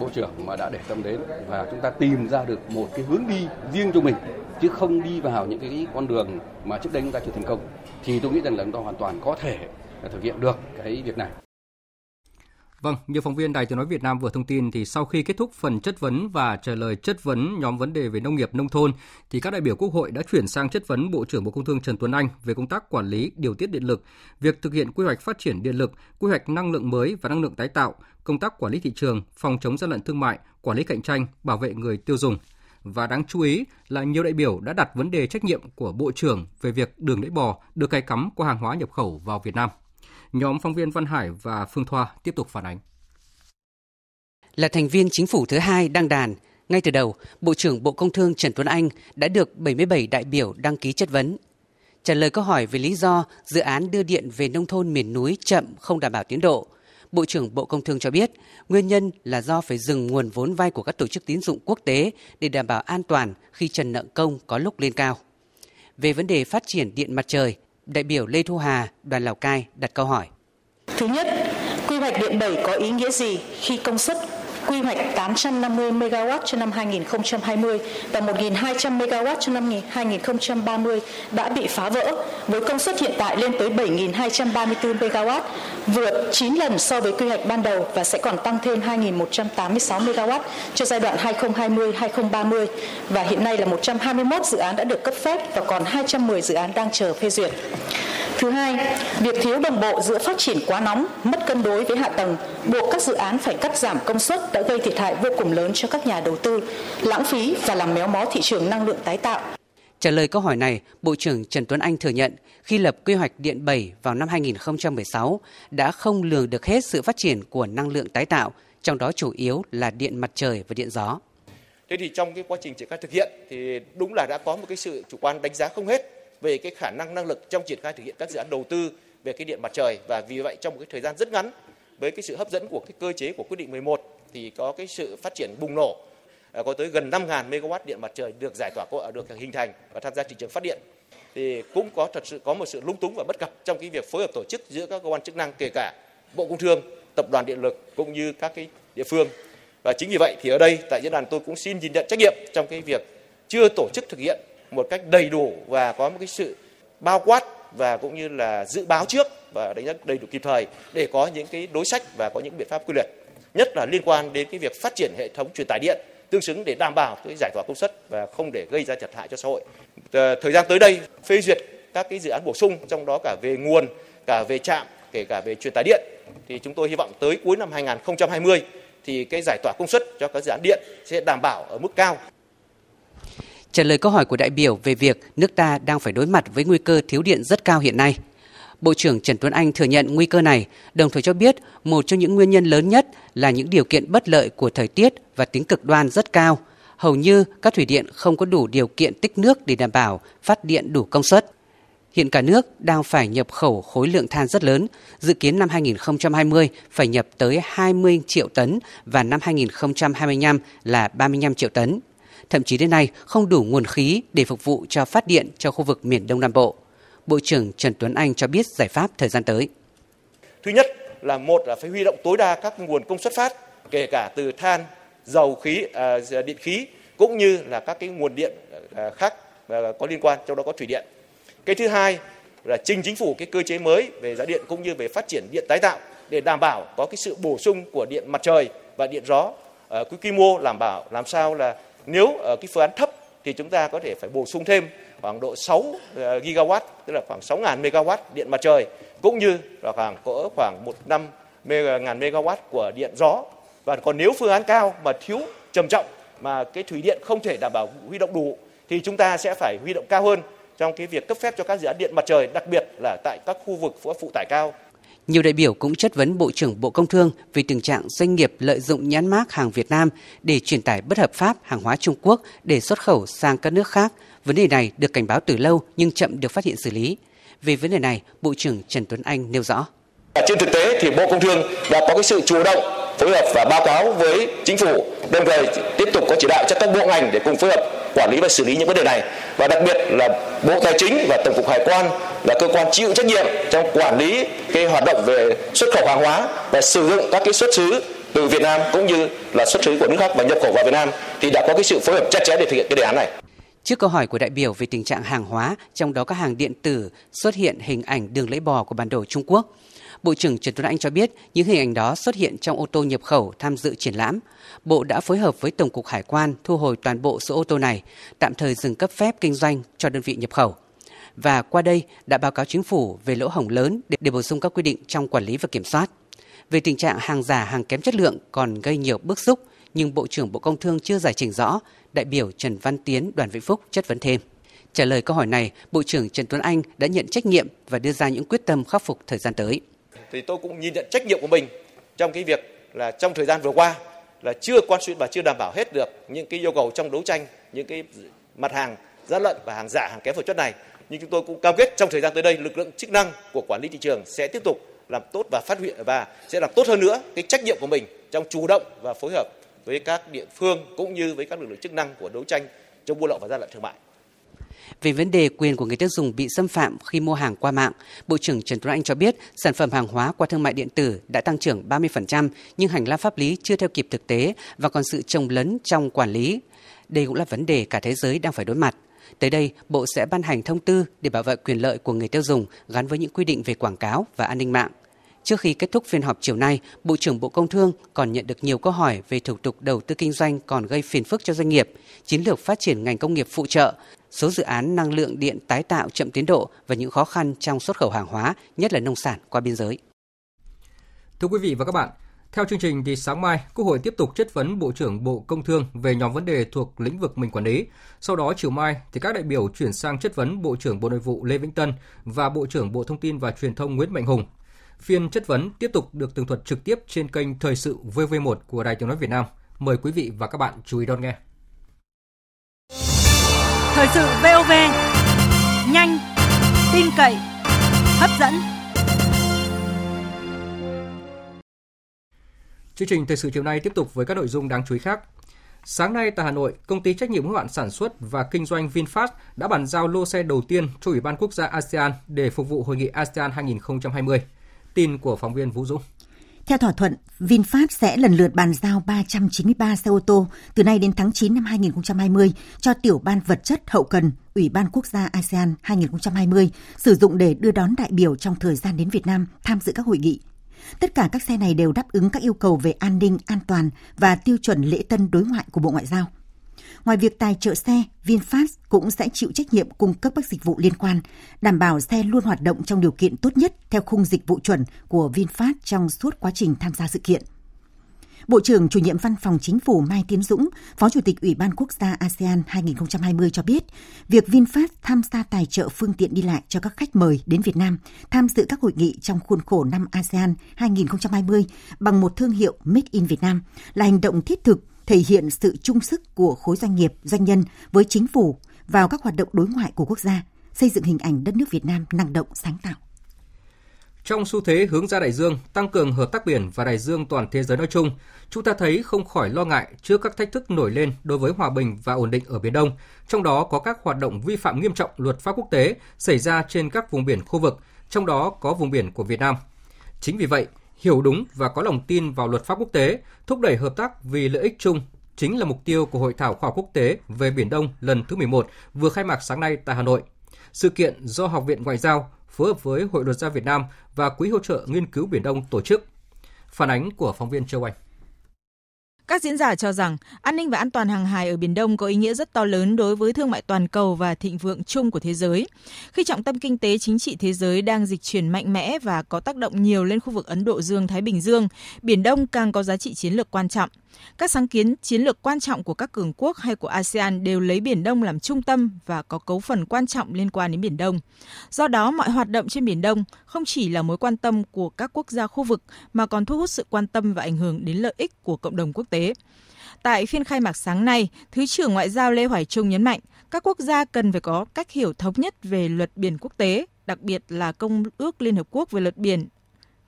bộ trưởng mà đã để tâm đến và chúng ta tìm ra được một cái hướng đi riêng cho mình, chứ không đi vào những cái con đường mà trước đây chúng ta chưa thành công, thì tôi nghĩ rằng là chúng ta hoàn toàn có thể thực hiện được cái việc này. Vâng, như phóng viên Đài Tiếng nói Việt Nam vừa thông tin thì sau khi kết thúc phần chất vấn và trả lời chất vấn nhóm vấn đề về nông nghiệp nông thôn thì các đại biểu Quốc hội đã chuyển sang chất vấn Bộ trưởng Bộ Công Thương Trần Tuấn Anh về công tác quản lý điều tiết điện lực, việc thực hiện quy hoạch phát triển điện lực, quy hoạch năng lượng mới và năng lượng tái tạo, công tác quản lý thị trường, phòng chống gian lận thương mại, quản lý cạnh tranh, bảo vệ người tiêu dùng. Và đáng chú ý là nhiều đại biểu đã đặt vấn đề trách nhiệm của Bộ trưởng về việc đường lưỡi bò được cài cắm qua hàng hóa nhập khẩu vào Việt Nam. Nhóm phóng viên Văn Hải và Phương Thoa tiếp tục phản ánh. Là thành viên chính phủ thứ hai đăng đàn, ngay từ đầu, Bộ trưởng Bộ Công Thương Trần Tuấn Anh đã được 77 đại biểu đăng ký chất vấn. Trả lời câu hỏi về lý do dự án đưa điện về nông thôn miền núi chậm không đảm bảo tiến độ, Bộ trưởng Bộ Công Thương cho biết, nguyên nhân là do phải dừng nguồn vốn vay của các tổ chức tín dụng quốc tế để đảm bảo an toàn khi trần nợ công có lúc lên cao. Về vấn đề phát triển điện mặt trời, đại biểu Lê Thu Hà, đoàn Lào Cai đặt câu hỏi. Thứ nhất, quy hoạch điện 7 có ý nghĩa gì khi công suất quy hoạch 850 MW cho năm 2020 và 1.200 MW cho năm 2030 đã bị phá vỡ với công suất hiện tại lên tới 7.234 MW, vượt 9 lần so với quy hoạch ban đầu và sẽ còn tăng thêm 2.186 MW cho giai đoạn 2020-2030 và hiện nay là 121 dự án đã được cấp phép và còn 210 dự án đang chờ phê duyệt. Thứ hai, việc thiếu đồng bộ giữa phát triển quá nóng, mất cân đối với hạ tầng, buộc các dự án phải cắt giảm công suất đã gây thiệt hại vô cùng lớn cho các nhà đầu tư, lãng phí và làm méo mó thị trường năng lượng tái tạo. Trả lời câu hỏi này, Bộ trưởng Trần Tuấn Anh thừa nhận khi lập quy hoạch điện 7 vào năm 2016 đã không lường được hết sự phát triển của năng lượng tái tạo, trong đó chủ yếu là điện mặt trời và điện gió. Thế thì trong cái quá trình triển khai thực hiện thì đúng là đã có một cái sự chủ quan đánh giá không hết về cái khả năng năng lực trong triển khai thực hiện các dự án đầu tư về cái điện mặt trời và vì vậy trong một cái thời gian rất ngắn với cái sự hấp dẫn của cái cơ chế của quyết định 11 thì có cái sự phát triển bùng nổ à, có tới gần 5.000 MW điện mặt trời được giải tỏa à, được hình thành và tham gia thị trường phát điện thì cũng có thật sự có một sự lung túng và bất cập trong cái việc phối hợp tổ chức giữa các cơ quan chức năng kể cả Bộ Công Thương, Tập đoàn Điện lực cũng như các cái địa phương. Và chính vì vậy thì ở đây tại diễn đàn tôi cũng xin nhìn nhận trách nhiệm trong cái việc chưa tổ chức thực hiện một cách đầy đủ và có một cái sự bao quát và cũng như là dự báo trước và đánh giá đầy đủ kịp thời để có những cái đối sách và có những biện pháp quy luật nhất là liên quan đến cái việc phát triển hệ thống truyền tải điện tương xứng để đảm bảo cái giải tỏa công suất và không để gây ra thiệt hại cho xã hội. Ờ, thời gian tới đây phê duyệt các cái dự án bổ sung trong đó cả về nguồn, cả về trạm, kể cả về truyền tải điện thì chúng tôi hy vọng tới cuối năm 2020 thì cái giải tỏa công suất cho các dự án điện sẽ đảm bảo ở mức cao. Trả lời câu hỏi của đại biểu về việc nước ta đang phải đối mặt với nguy cơ thiếu điện rất cao hiện nay, Bộ trưởng Trần Tuấn Anh thừa nhận nguy cơ này, đồng thời cho biết một trong những nguyên nhân lớn nhất là những điều kiện bất lợi của thời tiết và tính cực đoan rất cao. hầu như các thủy điện không có đủ điều kiện tích nước để đảm bảo phát điện đủ công suất. Hiện cả nước đang phải nhập khẩu khối lượng than rất lớn, dự kiến năm 2020 phải nhập tới 20 triệu tấn và năm 2025 là 35 triệu tấn. Thậm chí đến nay không đủ nguồn khí để phục vụ cho phát điện cho khu vực miền Đông Nam Bộ. Bộ trưởng Trần Tuấn Anh cho biết giải pháp thời gian tới. Thứ nhất là một là phải huy động tối đa các nguồn công suất phát, kể cả từ than, dầu khí, à, điện khí cũng như là các cái nguồn điện à, khác à, có liên quan, trong đó có thủy điện. Cái thứ hai là trình chính phủ cái cơ chế mới về giá điện cũng như về phát triển điện tái tạo để đảm bảo có cái sự bổ sung của điện mặt trời và điện gió ở cái quy mô đảm bảo làm sao là nếu ở cái phương án thấp thì chúng ta có thể phải bổ sung thêm khoảng độ 6 ờ, gigawatt tức là khoảng 6.000 megawatt điện mặt trời cũng như là khoảng cỡ khoảng một năm ờ, ngàn megawatt của điện gió và còn nếu phương án cao mà thiếu trầm trọng mà cái thủy điện không thể đảm bảo huy động đủ thì chúng ta sẽ phải huy động cao hơn trong cái việc cấp phép cho các dự án điện mặt trời, đặc biệt là tại các khu vực phụ tải cao. Nhiều đại biểu cũng chất vấn Bộ trưởng Bộ Công Thương về tình trạng doanh nghiệp lợi dụng nhãn mác hàng Việt Nam để truyền tải bất hợp pháp hàng hóa Trung Quốc để xuất khẩu sang các nước khác. Vấn đề này được cảnh báo từ lâu nhưng chậm được phát hiện xử lý. Về vấn đề này, Bộ trưởng Trần Tuấn Anh nêu rõ. Trên thực tế thì Bộ Công Thương đã có cái sự chủ động phối hợp và báo cáo với chính phủ, đồng thời tiếp tục có chỉ đạo cho các bộ ngành để cùng phối hợp quản lý và xử lý những vấn đề này và đặc biệt là Bộ Tài chính và Tổng cục Hải quan là cơ quan chịu trách nhiệm trong quản lý cái hoạt động về xuất khẩu hàng hóa và sử dụng các cái xuất xứ từ Việt Nam cũng như là xuất xứ của nước khác và nhập khẩu vào Việt Nam thì đã có cái sự phối hợp chặt chẽ để thực hiện cái đề án này. Trước câu hỏi của đại biểu về tình trạng hàng hóa, trong đó các hàng điện tử xuất hiện hình ảnh đường lưỡi bò của bản đồ Trung Quốc, Bộ trưởng Trần Tuấn Anh cho biết những hình ảnh đó xuất hiện trong ô tô nhập khẩu tham dự triển lãm. Bộ đã phối hợp với Tổng cục Hải quan thu hồi toàn bộ số ô tô này, tạm thời dừng cấp phép kinh doanh cho đơn vị nhập khẩu. Và qua đây đã báo cáo chính phủ về lỗ hổng lớn để, để bổ sung các quy định trong quản lý và kiểm soát. Về tình trạng hàng giả, hàng kém chất lượng còn gây nhiều bức xúc, nhưng Bộ trưởng Bộ Công Thương chưa giải trình rõ, đại biểu Trần Văn Tiến, Đoàn Vĩnh Phúc chất vấn thêm. Trả lời câu hỏi này, Bộ trưởng Trần Tuấn Anh đã nhận trách nhiệm và đưa ra những quyết tâm khắc phục thời gian tới thì tôi cũng nhìn nhận trách nhiệm của mình trong cái việc là trong thời gian vừa qua là chưa quan xuyên và chưa đảm bảo hết được những cái yêu cầu trong đấu tranh, những cái mặt hàng gian lận và hàng giả, hàng kém phẩm chất này nhưng chúng tôi cũng cam kết trong thời gian tới đây, lực lượng chức năng của quản lý thị trường sẽ tiếp tục làm tốt và phát huy và sẽ làm tốt hơn nữa cái trách nhiệm của mình trong chủ động và phối hợp với các địa phương cũng như với các lực lượng chức năng của đấu tranh chống buôn lậu và gian lận thương mại. Về vấn đề quyền của người tiêu dùng bị xâm phạm khi mua hàng qua mạng, Bộ trưởng Trần Tuấn Anh cho biết sản phẩm hàng hóa qua thương mại điện tử đã tăng trưởng 30%, nhưng hành lang pháp lý chưa theo kịp thực tế và còn sự trồng lấn trong quản lý. Đây cũng là vấn đề cả thế giới đang phải đối mặt. Tới đây, Bộ sẽ ban hành thông tư để bảo vệ quyền lợi của người tiêu dùng gắn với những quy định về quảng cáo và an ninh mạng. Trước khi kết thúc phiên họp chiều nay, Bộ trưởng Bộ Công Thương còn nhận được nhiều câu hỏi về thủ tục đầu tư kinh doanh còn gây phiền phức cho doanh nghiệp, chiến lược phát triển ngành công nghiệp phụ trợ, số dự án năng lượng điện tái tạo chậm tiến độ và những khó khăn trong xuất khẩu hàng hóa, nhất là nông sản qua biên giới. Thưa quý vị và các bạn, theo chương trình thì sáng mai, Quốc hội tiếp tục chất vấn Bộ trưởng Bộ Công Thương về nhóm vấn đề thuộc lĩnh vực mình quản lý. Sau đó chiều mai thì các đại biểu chuyển sang chất vấn Bộ trưởng Bộ Nội vụ Lê Vĩnh Tân và Bộ trưởng Bộ Thông tin và Truyền thông Nguyễn Mạnh Hùng. Phiên chất vấn tiếp tục được tường thuật trực tiếp trên kênh Thời sự VV1 của Đài Tiếng nói Việt Nam. Mời quý vị và các bạn chú ý đón nghe. Thời sự VOV nhanh, tin cậy, hấp dẫn. Chương trình thời sự chiều nay tiếp tục với các nội dung đáng chú ý khác. Sáng nay tại Hà Nội, công ty trách nhiệm hữu hạn sản xuất và kinh doanh VinFast đã bàn giao lô xe đầu tiên cho Ủy ban quốc gia ASEAN để phục vụ hội nghị ASEAN 2020. Tin của phóng viên Vũ Dũng. Theo thỏa thuận, VinFast sẽ lần lượt bàn giao 393 xe ô tô từ nay đến tháng 9 năm 2020 cho Tiểu ban Vật chất Hậu cần Ủy ban Quốc gia ASEAN 2020 sử dụng để đưa đón đại biểu trong thời gian đến Việt Nam tham dự các hội nghị. Tất cả các xe này đều đáp ứng các yêu cầu về an ninh, an toàn và tiêu chuẩn lễ tân đối ngoại của Bộ Ngoại giao. Ngoài việc tài trợ xe, VinFast cũng sẽ chịu trách nhiệm cung cấp các dịch vụ liên quan, đảm bảo xe luôn hoạt động trong điều kiện tốt nhất theo khung dịch vụ chuẩn của VinFast trong suốt quá trình tham gia sự kiện. Bộ trưởng chủ nhiệm Văn phòng Chính phủ Mai Tiến Dũng, Phó Chủ tịch Ủy ban Quốc gia ASEAN 2020 cho biết, việc VinFast tham gia tài trợ phương tiện đi lại cho các khách mời đến Việt Nam tham dự các hội nghị trong khuôn khổ năm ASEAN 2020 bằng một thương hiệu Made in Việt Nam là hành động thiết thực thể hiện sự chung sức của khối doanh nghiệp, doanh nhân với chính phủ vào các hoạt động đối ngoại của quốc gia, xây dựng hình ảnh đất nước Việt Nam năng động, sáng tạo. Trong xu thế hướng ra đại dương, tăng cường hợp tác biển và đại dương toàn thế giới nói chung, chúng ta thấy không khỏi lo ngại trước các thách thức nổi lên đối với hòa bình và ổn định ở Biển Đông, trong đó có các hoạt động vi phạm nghiêm trọng luật pháp quốc tế xảy ra trên các vùng biển khu vực, trong đó có vùng biển của Việt Nam. Chính vì vậy, hiểu đúng và có lòng tin vào luật pháp quốc tế, thúc đẩy hợp tác vì lợi ích chung chính là mục tiêu của Hội thảo khoa học quốc tế về Biển Đông lần thứ 11 vừa khai mạc sáng nay tại Hà Nội. Sự kiện do Học viện Ngoại giao phối hợp với Hội luật gia Việt Nam và Quỹ hỗ trợ nghiên cứu Biển Đông tổ chức. Phản ánh của phóng viên Châu Anh. Các diễn giả cho rằng an ninh và an toàn hàng hải ở Biển Đông có ý nghĩa rất to lớn đối với thương mại toàn cầu và thịnh vượng chung của thế giới. Khi trọng tâm kinh tế chính trị thế giới đang dịch chuyển mạnh mẽ và có tác động nhiều lên khu vực Ấn Độ Dương-Thái Bình Dương, Biển Đông càng có giá trị chiến lược quan trọng. Các sáng kiến chiến lược quan trọng của các cường quốc hay của ASEAN đều lấy Biển Đông làm trung tâm và có cấu phần quan trọng liên quan đến Biển Đông. Do đó, mọi hoạt động trên Biển Đông không chỉ là mối quan tâm của các quốc gia khu vực mà còn thu hút sự quan tâm và ảnh hưởng đến lợi ích của cộng đồng quốc tế. Tại phiên khai mạc sáng nay, Thứ trưởng Ngoại giao Lê Hoài Trung nhấn mạnh các quốc gia cần phải có cách hiểu thống nhất về luật biển quốc tế, đặc biệt là Công ước Liên Hợp Quốc về luật biển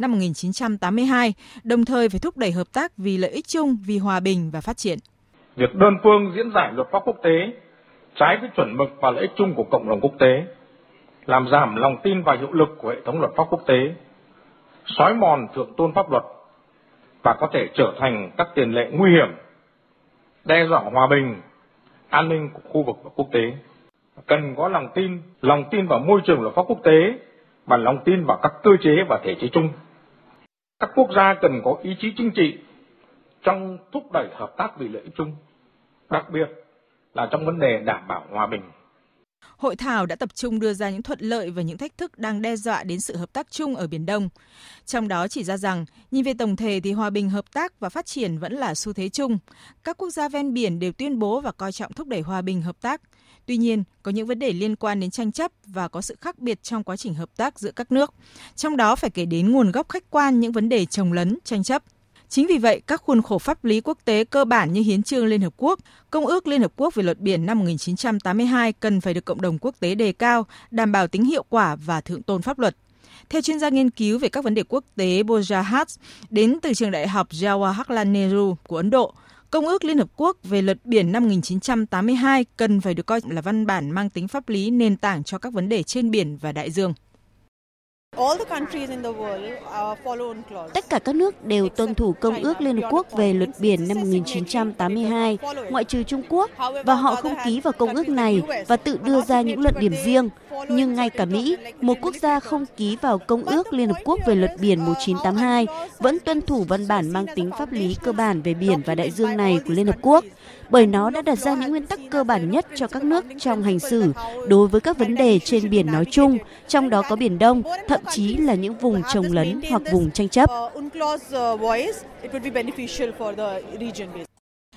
năm 1982, đồng thời phải thúc đẩy hợp tác vì lợi ích chung, vì hòa bình và phát triển. Việc đơn phương diễn giải luật pháp quốc tế trái với chuẩn mực và lợi ích chung của cộng đồng quốc tế, làm giảm lòng tin và hiệu lực của hệ thống luật pháp quốc tế, xói mòn thượng tôn pháp luật và có thể trở thành các tiền lệ nguy hiểm, đe dọa hòa bình, an ninh của khu vực và quốc tế. Cần có lòng tin, lòng tin vào môi trường luật pháp quốc tế và lòng tin vào các cơ chế và thể chế chung các quốc gia cần có ý chí chính trị trong thúc đẩy hợp tác vì lợi ích chung, đặc biệt là trong vấn đề đảm bảo hòa bình. Hội thảo đã tập trung đưa ra những thuận lợi và những thách thức đang đe dọa đến sự hợp tác chung ở Biển Đông. Trong đó chỉ ra rằng, nhìn về tổng thể thì hòa bình hợp tác và phát triển vẫn là xu thế chung. Các quốc gia ven biển đều tuyên bố và coi trọng thúc đẩy hòa bình hợp tác. Tuy nhiên, có những vấn đề liên quan đến tranh chấp và có sự khác biệt trong quá trình hợp tác giữa các nước. Trong đó phải kể đến nguồn gốc khách quan những vấn đề trồng lấn, tranh chấp. Chính vì vậy, các khuôn khổ pháp lý quốc tế cơ bản như Hiến trương Liên Hợp Quốc, Công ước Liên Hợp Quốc về luật biển năm 1982 cần phải được cộng đồng quốc tế đề cao, đảm bảo tính hiệu quả và thượng tôn pháp luật. Theo chuyên gia nghiên cứu về các vấn đề quốc tế Boja Hart, đến từ trường đại học Jawaharlal Nehru của Ấn Độ, Công ước Liên Hợp Quốc về luật biển năm 1982 cần phải được coi là văn bản mang tính pháp lý, nền tảng cho các vấn đề trên biển và đại dương. Tất cả các nước đều tuân thủ Công ước Liên Hợp Quốc về luật biển năm 1982, ngoại trừ Trung Quốc, và họ không ký vào công ước này và tự đưa ra những luận điểm riêng. Nhưng ngay cả Mỹ, một quốc gia không ký vào Công ước Liên Hợp Quốc về luật biển 1982, vẫn tuân thủ văn bản mang tính pháp lý cơ bản về biển và đại dương này của Liên Hợp Quốc bởi nó đã đặt ra những nguyên tắc cơ bản nhất cho các nước trong hành xử đối với các vấn đề trên biển nói chung, trong đó có Biển Đông, thậm chí là những vùng trồng lấn hoặc vùng tranh chấp.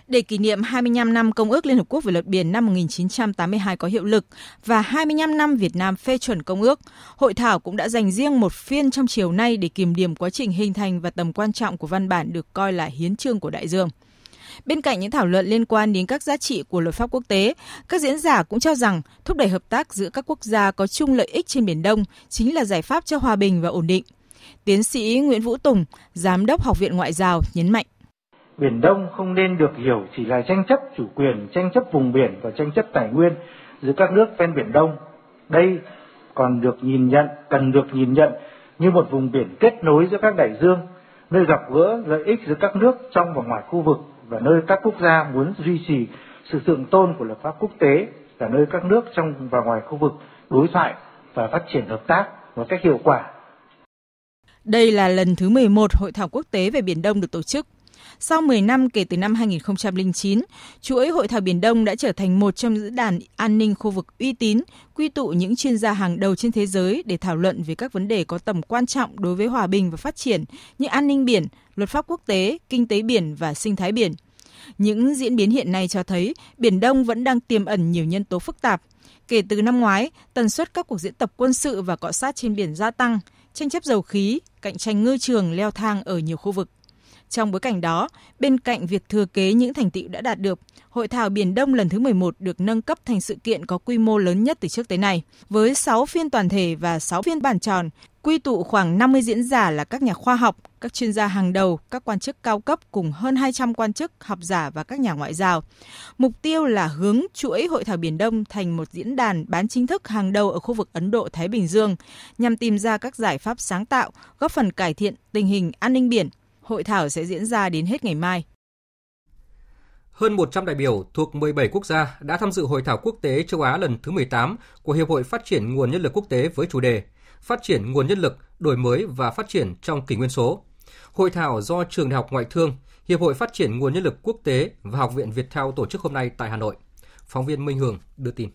Để kỷ niệm 25 năm Công ước Liên Hợp Quốc về luật biển năm 1982 có hiệu lực và 25 năm Việt Nam phê chuẩn Công ước, Hội thảo cũng đã dành riêng một phiên trong chiều nay để kiểm điểm quá trình hình thành và tầm quan trọng của văn bản được coi là hiến trương của đại dương. Bên cạnh những thảo luận liên quan đến các giá trị của luật pháp quốc tế, các diễn giả cũng cho rằng thúc đẩy hợp tác giữa các quốc gia có chung lợi ích trên Biển Đông chính là giải pháp cho hòa bình và ổn định. Tiến sĩ Nguyễn Vũ Tùng, Giám đốc Học viện Ngoại giao nhấn mạnh. Biển Đông không nên được hiểu chỉ là tranh chấp chủ quyền, tranh chấp vùng biển và tranh chấp tài nguyên giữa các nước ven Biển Đông. Đây còn được nhìn nhận, cần được nhìn nhận như một vùng biển kết nối giữa các đại dương, nơi gặp gỡ lợi ích giữa các nước trong và ngoài khu vực và nơi các quốc gia muốn duy trì sự thượng tôn của luật pháp quốc tế là nơi các nước trong và ngoài khu vực đối thoại và phát triển hợp tác một cách hiệu quả. Đây là lần thứ 11 Hội thảo quốc tế về Biển Đông được tổ chức. Sau 10 năm kể từ năm 2009, chuỗi Hội thảo Biển Đông đã trở thành một trong những đàn an ninh khu vực uy tín, quy tụ những chuyên gia hàng đầu trên thế giới để thảo luận về các vấn đề có tầm quan trọng đối với hòa bình và phát triển như an ninh biển, luật pháp quốc tế, kinh tế biển và sinh thái biển. Những diễn biến hiện nay cho thấy Biển Đông vẫn đang tiềm ẩn nhiều nhân tố phức tạp. Kể từ năm ngoái, tần suất các cuộc diễn tập quân sự và cọ sát trên biển gia tăng, tranh chấp dầu khí, cạnh tranh ngư trường leo thang ở nhiều khu vực. Trong bối cảnh đó, bên cạnh việc thừa kế những thành tựu đã đạt được, Hội thảo Biển Đông lần thứ 11 được nâng cấp thành sự kiện có quy mô lớn nhất từ trước tới nay, với 6 phiên toàn thể và 6 phiên bàn tròn, quy tụ khoảng 50 diễn giả là các nhà khoa học, các chuyên gia hàng đầu, các quan chức cao cấp cùng hơn 200 quan chức, học giả và các nhà ngoại giao. Mục tiêu là hướng chuỗi Hội thảo Biển Đông thành một diễn đàn bán chính thức hàng đầu ở khu vực Ấn Độ-Thái Bình Dương, nhằm tìm ra các giải pháp sáng tạo, góp phần cải thiện tình hình an ninh biển. Hội thảo sẽ diễn ra đến hết ngày mai. Hơn 100 đại biểu thuộc 17 quốc gia đã tham dự Hội thảo quốc tế châu Á lần thứ 18 của Hiệp hội Phát triển nguồn nhân lực quốc tế với chủ đề Phát triển nguồn nhân lực, đổi mới và phát triển trong kỷ nguyên số. Hội thảo do Trường Đại học Ngoại thương, Hiệp hội Phát triển nguồn nhân lực quốc tế và Học viện Việt Theo tổ chức hôm nay tại Hà Nội. Phóng viên Minh Hường đưa tin.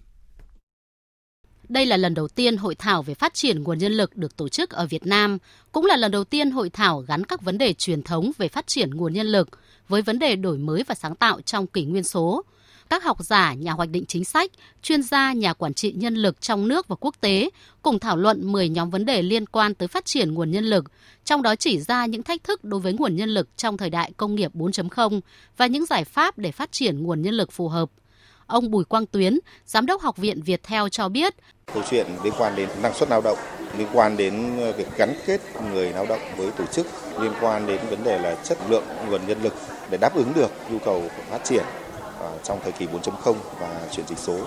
Đây là lần đầu tiên hội thảo về phát triển nguồn nhân lực được tổ chức ở Việt Nam, cũng là lần đầu tiên hội thảo gắn các vấn đề truyền thống về phát triển nguồn nhân lực với vấn đề đổi mới và sáng tạo trong kỷ nguyên số. Các học giả, nhà hoạch định chính sách, chuyên gia, nhà quản trị nhân lực trong nước và quốc tế cùng thảo luận 10 nhóm vấn đề liên quan tới phát triển nguồn nhân lực, trong đó chỉ ra những thách thức đối với nguồn nhân lực trong thời đại công nghiệp 4.0 và những giải pháp để phát triển nguồn nhân lực phù hợp. Ông Bùi Quang Tuyến, Giám đốc Học viện Việt Theo cho biết. Câu chuyện liên quan đến năng suất lao động, liên quan đến ờ, việc gắn kết người lao động với tổ chức, liên quan đến vấn đề là chất lượng nguồn nhân lực để đáp ứng được nhu cầu phát triển ờ, trong thời kỳ 4.0 và chuyển dịch số.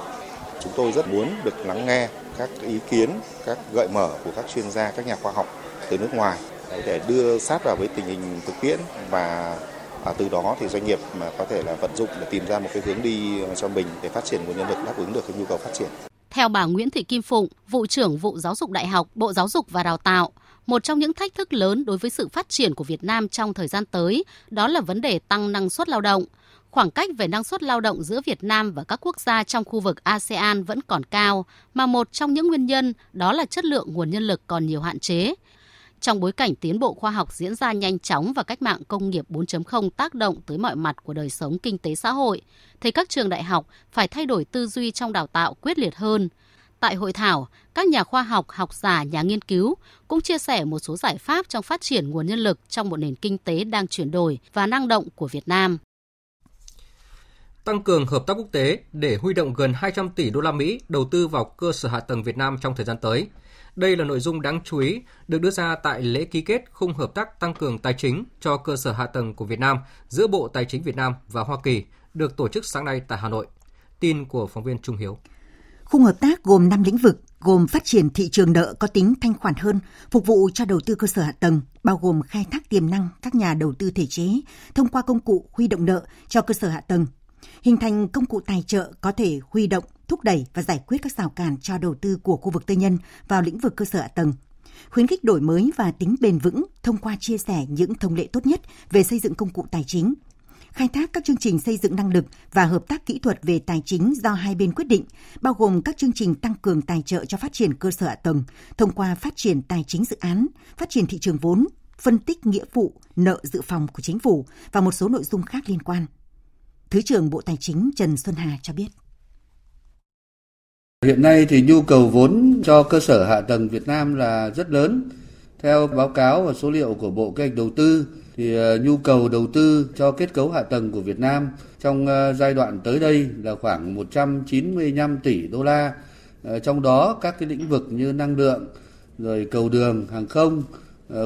Chúng tôi rất muốn được lắng nghe các ý kiến, các gợi mở của các chuyên gia, các nhà khoa học từ nước ngoài để đưa sát vào với tình hình thực tiễn và à, từ đó thì doanh nghiệp mà có thể là vận dụng để tìm ra một cái hướng đi ờ, cho mình để phát triển nguồn nhân lực đáp ứng được cái nhu cầu phát triển. Theo bà Nguyễn Thị Kim Phụng, vụ trưởng vụ giáo dục đại học, Bộ Giáo dục và Đào tạo, một trong những thách thức lớn đối với sự phát triển của Việt Nam trong thời gian tới đó là vấn đề tăng năng suất lao động. Khoảng cách về năng suất lao động giữa Việt Nam và các quốc gia trong khu vực ASEAN vẫn còn cao, mà một trong những nguyên nhân đó là chất lượng nguồn nhân lực còn nhiều hạn chế. Trong bối cảnh tiến bộ khoa học diễn ra nhanh chóng và cách mạng công nghiệp 4.0 tác động tới mọi mặt của đời sống kinh tế xã hội, thì các trường đại học phải thay đổi tư duy trong đào tạo quyết liệt hơn. Tại hội thảo, các nhà khoa học, học giả, nhà nghiên cứu cũng chia sẻ một số giải pháp trong phát triển nguồn nhân lực trong một nền kinh tế đang chuyển đổi và năng động của Việt Nam tăng cường hợp tác quốc tế để huy động gần 200 tỷ đô la Mỹ đầu tư vào cơ sở hạ tầng Việt Nam trong thời gian tới. Đây là nội dung đáng chú ý được đưa ra tại lễ ký kết khung hợp tác tăng cường tài chính cho cơ sở hạ tầng của Việt Nam giữa Bộ Tài chính Việt Nam và Hoa Kỳ được tổ chức sáng nay tại Hà Nội. Tin của phóng viên Trung Hiếu. Khung hợp tác gồm 5 lĩnh vực, gồm phát triển thị trường nợ có tính thanh khoản hơn, phục vụ cho đầu tư cơ sở hạ tầng, bao gồm khai thác tiềm năng các nhà đầu tư thể chế thông qua công cụ huy động nợ cho cơ sở hạ tầng hình thành công cụ tài trợ có thể huy động, thúc đẩy và giải quyết các rào cản cho đầu tư của khu vực tư nhân vào lĩnh vực cơ sở hạ tầng, khuyến khích đổi mới và tính bền vững thông qua chia sẻ những thông lệ tốt nhất về xây dựng công cụ tài chính, khai thác các chương trình xây dựng năng lực và hợp tác kỹ thuật về tài chính do hai bên quyết định, bao gồm các chương trình tăng cường tài trợ cho phát triển cơ sở hạ tầng thông qua phát triển tài chính dự án, phát triển thị trường vốn, phân tích nghĩa vụ, nợ dự phòng của chính phủ và một số nội dung khác liên quan. Thứ trưởng Bộ Tài chính Trần Xuân Hà cho biết. Hiện nay thì nhu cầu vốn cho cơ sở hạ tầng Việt Nam là rất lớn. Theo báo cáo và số liệu của Bộ Kế hoạch Đầu tư thì ờ, nhu cầu đầu tư cho kết cấu hạ tầng của Việt Nam trong ờ, giai đoạn tới đây là khoảng 195 tỷ đô la. Ờ, trong đó các cái lĩnh vực như năng lượng, rồi cầu đường, hàng không,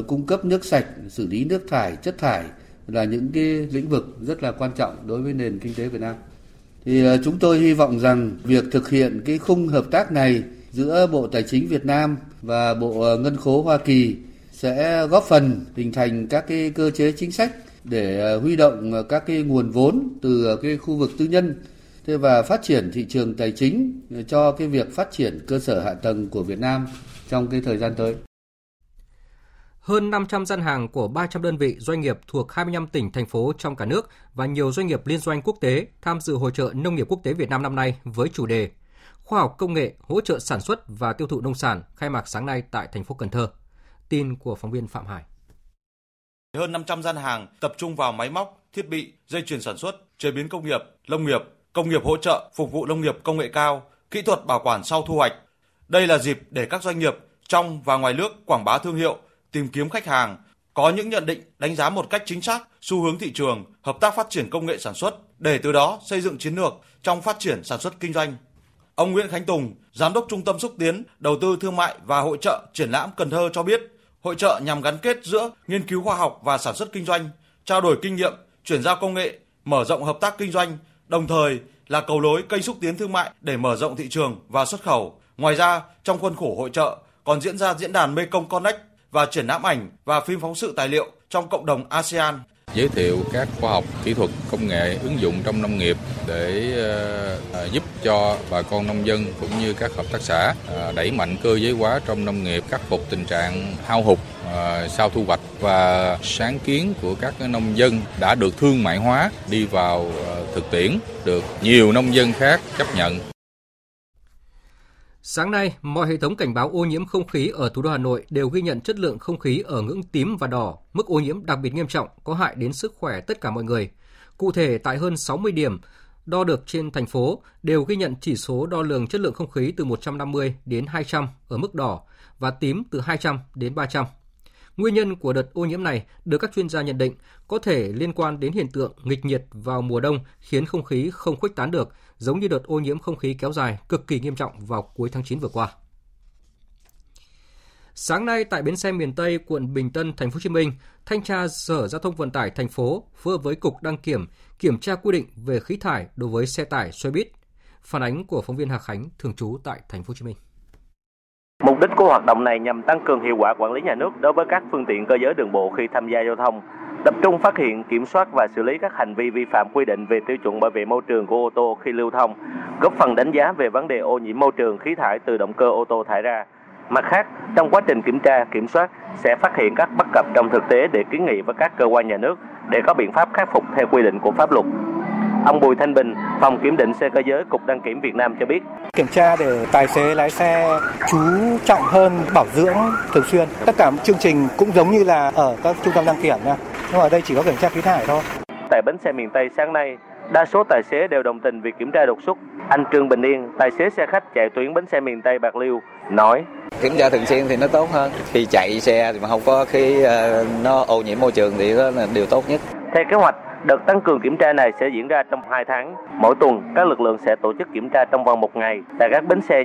cung cấp nước sạch, xử lý nước thải, chất thải là những cái lĩnh vực rất là quan trọng đối với nền kinh tế Việt Nam. Thì chúng tôi hy vọng rằng việc thực hiện cái khung hợp tác này giữa Bộ Tài chính Việt Nam và Bộ ờ, Ngân khố Hoa Kỳ sẽ góp phần hình thành các cái cơ chế chính sách để ờ, huy động ờ, các cái nguồn vốn từ cái khu vực tư nhân thế và phát triển thị trường tài chính cho cái việc phát triển cơ sở hạ tầng của Việt Nam trong cái thời gian tới hơn 500 gian hàng của 300 đơn vị doanh nghiệp thuộc 25 tỉnh, thành phố trong cả nước và nhiều doanh nghiệp liên doanh quốc tế tham dự hội trợ nông nghiệp quốc tế Việt Nam năm nay với chủ đề Khoa học công nghệ hỗ trợ sản xuất và tiêu thụ nông sản khai mạc sáng nay tại thành phố Cần Thơ. Tin của phóng viên Phạm Hải. Hơn 500 gian hàng tập trung vào máy móc, thiết bị, dây chuyền sản xuất, chế biến công nghiệp, lâm nghiệp, công nghiệp hỗ trợ, phục vụ nông nghiệp công nghệ cao, kỹ thuật bảo quản sau thu hoạch. Đây là dịp để các doanh nghiệp trong và ngoài nước quảng bá thương hiệu, tìm kiếm khách hàng, có những nhận định đánh giá một cách chính xác xu hướng thị trường, hợp tác phát triển công nghệ sản xuất để từ đó xây dựng chiến lược trong phát triển sản xuất kinh doanh. Ông Nguyễn Khánh Tùng, Giám đốc Trung tâm xúc tiến đầu tư thương mại và hội trợ triển lãm Cần Thơ cho biết, hội trợ nhằm gắn kết giữa nghiên cứu khoa học và sản xuất kinh doanh, trao đổi kinh nghiệm, chuyển giao công nghệ, mở rộng hợp tác kinh doanh, đồng thời là cầu nối kênh xúc tiến thương mại để mở rộng thị trường và xuất khẩu. Ngoài ra, trong khuôn khổ hội trợ còn diễn ra diễn đàn Mekong Connect và triển lãm ảnh và phim phóng sự tài liệu trong cộng đồng ASEAN. Giới thiệu các khoa học kỹ thuật công nghệ ứng dụng trong nông nghiệp để uh, giúp cho bà con nông dân cũng như các hợp tác xã uh, đẩy mạnh cơ giới hóa trong nông nghiệp khắc phục tình trạng hao hụt uh, sau thu hoạch và sáng kiến của các nông dân đã được thương mại hóa đi vào ờ, thực tiễn được nhiều nông dân khác chấp nhận. Sáng nay, mọi hệ thống cảnh báo ô nhiễm không khí ở thủ đô Hà Nội đều ghi nhận chất lượng không khí ở ngưỡng tím và đỏ, mức ô nhiễm đặc biệt nghiêm trọng, có hại đến sức khỏe tất cả mọi người. Cụ thể, tại hơn 60 điểm đo được trên thành phố đều ghi nhận chỉ số đo lường chất lượng không khí từ 150 đến 200 ở mức đỏ và tím từ 200 đến 300. Nguyên nhân của đợt ô nhiễm này được các chuyên gia nhận định có thể liên quan đến hiện tượng nghịch nhiệt vào mùa đông khiến không khí không khuếch tán được, giống như đợt ô nhiễm không khí kéo dài cực kỳ nghiêm trọng vào cuối tháng 9 vừa qua. Sáng nay tại bến xe miền Tây, quận Bình Tân, thành phố Hồ Chí Minh, thanh tra Sở Giao thông Vận tải thành phố phối hợp với cục đăng kiểm kiểm tra quy định về khí thải đối với xe tải xe buýt. Phản ánh của phóng viên Hà Khánh thường trú tại thành phố Hồ Chí Minh. Mục đích của hoạt động này nhằm tăng cường hiệu quả quản lý nhà nước đối với các phương tiện cơ giới đường bộ khi tham gia giao thông, tập trung phát hiện, kiểm soát và xử lý các hành vi vi phạm quy định về tiêu chuẩn bảo vệ môi trường của ô tô khi lưu thông, góp phần đánh giá về vấn đề ô nhiễm môi trường khí thải từ động cơ ô tô thải ra. Mặt khác, trong quá trình kiểm tra, kiểm soát sẽ phát hiện các bất cập trong thực tế để kiến nghị với các cơ quan nhà nước để có biện pháp khắc phục theo quy định của pháp luật. Ông Bùi Thanh Bình, phòng kiểm định xe cơ giới Cục Đăng kiểm Việt Nam cho biết. Kiểm tra để tài xế lái xe chú trọng hơn bảo dưỡng thường xuyên. Tất cả chương trình cũng giống như là ở các trung tâm đăng kiểm nha. Nhưng ở đây chỉ có kiểm tra khí thải thôi. Tại bến xe miền Tây sáng nay, đa số tài xế đều đồng tình việc kiểm tra đột xuất. Anh Trương Bình Yên, tài xế xe khách chạy tuyến bến xe miền Tây Bạc Liêu, nói kiểm tra thường xuyên thì nó tốt hơn khi chạy xe thì mà không có khi ờ, nó ô nhiễm môi trường thì đó là điều tốt nhất theo kế hoạch Đợt tăng cường kiểm tra này sẽ diễn ra trong 2 tháng. Mỗi tuần, các lực lượng sẽ tổ chức kiểm tra trong vòng một ngày tại các bến xe.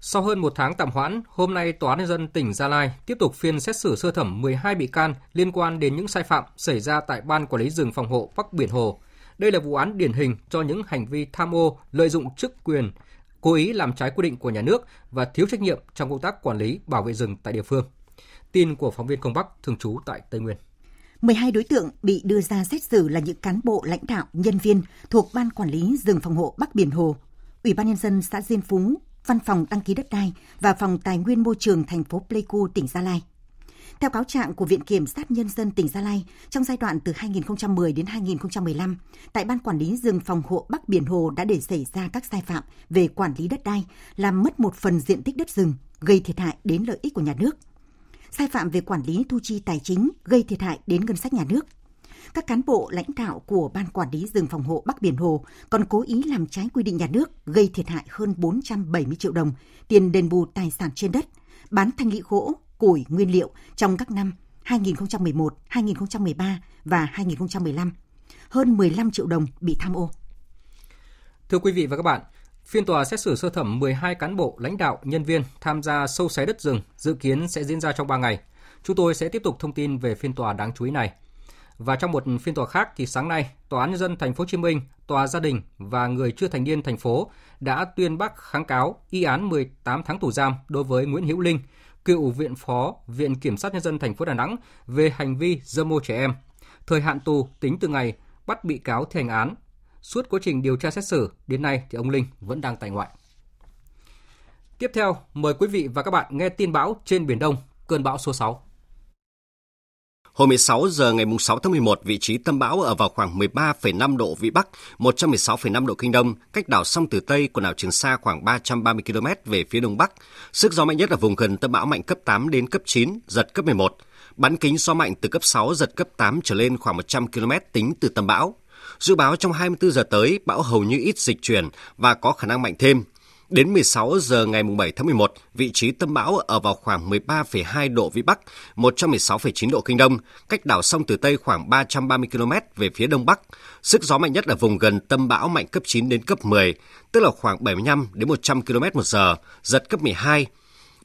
Sau hơn một tháng tạm hoãn, hôm nay Tòa án Nhân dân tỉnh Gia Lai tiếp tục phiên xét xử sơ thẩm 12 bị can liên quan đến những sai phạm xảy ra tại Ban Quản lý rừng phòng hộ Bắc Biển Hồ. Đây là vụ án điển hình cho những hành vi tham ô, lợi dụng chức quyền, cố ý làm trái quy định của nhà nước và thiếu trách nhiệm trong công tác quản lý bảo vệ rừng tại địa phương. Tin của phóng viên Công Bắc thường trú tại Tây Nguyên. 12 đối tượng bị đưa ra xét xử là những cán bộ lãnh đạo, nhân viên thuộc Ban Quản lý rừng phòng hộ Bắc Biển Hồ, Ủy ban Nhân dân xã Diên Phú, Văn phòng đăng ký đất đai và Phòng Tài nguyên Môi trường thành phố Pleiku, tỉnh Gia Lai. Theo cáo trạng của Viện Kiểm sát Nhân dân tỉnh Gia Lai, trong giai đoạn từ 2010 đến 2015, tại Ban Quản lý rừng phòng hộ Bắc Biển Hồ đã để xảy ra các sai phạm về quản lý đất đai, làm mất một phần diện tích đất rừng, gây thiệt hại đến lợi ích của nhà nước – sai phạm về quản lý thu chi tài chính gây thiệt hại đến ngân sách nhà nước. Các cán bộ lãnh đạo của Ban Quản lý rừng phòng hộ Bắc Biển Hồ còn cố ý làm trái quy định nhà nước gây thiệt hại hơn 470 triệu đồng tiền đền bù tài sản trên đất, bán thanh lý gỗ, củi, nguyên liệu trong các năm 2011, 2013 và 2015. Hơn 15 triệu đồng bị tham ô. Thưa quý vị và các bạn, Phiên tòa xét xử sơ thẩm 12 cán bộ, lãnh đạo, nhân viên tham gia sâu xé đất rừng dự kiến sẽ diễn ra trong 3 ngày. Chúng tôi sẽ tiếp tục thông tin về phiên tòa đáng chú ý này. Và trong một phiên tòa khác thì sáng nay, Tòa án nhân dân thành phố Hồ Chí Minh, Tòa gia đình và người chưa thành niên thành phố đã tuyên bác kháng cáo y án 18 tháng tù giam đối với Nguyễn Hữu Linh, cựu viện phó Viện Kiểm sát nhân dân thành phố Đà Nẵng về hành vi dâm ô trẻ em. Thời hạn tù tính từ ngày bắt bị cáo thi hành án Suốt quá trình điều tra xét xử, đến nay thì ông Linh vẫn đang tại ngoại. Tiếp theo, mời quý vị và các bạn nghe tin bão trên Biển Đông, cơn bão số 6. Hồi 16 giờ ngày 6 tháng 11, vị trí tâm bão ở vào khoảng 13,5 độ Vĩ Bắc, 116,5 độ Kinh Đông, cách đảo Song Tử Tây của đảo Trường Sa khoảng 330 km về phía đông bắc. Sức gió mạnh nhất ở vùng gần tâm bão mạnh cấp 8 đến cấp 9, giật cấp 11. Bán kính gió mạnh từ cấp 6 giật cấp 8 trở lên khoảng 100 km tính từ tâm bão. Dự báo trong 24 giờ tới, bão hầu như ít dịch chuyển và có khả năng mạnh thêm. Đến 16 giờ ngày 7 tháng 11, vị trí tâm bão ở vào khoảng 13,2 độ Vĩ Bắc, 116,9 độ Kinh Đông, cách đảo sông Tử Tây khoảng 330 km về phía Đông Bắc. Sức gió mạnh nhất ở vùng gần tâm bão mạnh cấp 9 đến cấp 10, tức là khoảng 75 đến 100 km một giờ, giật cấp 12.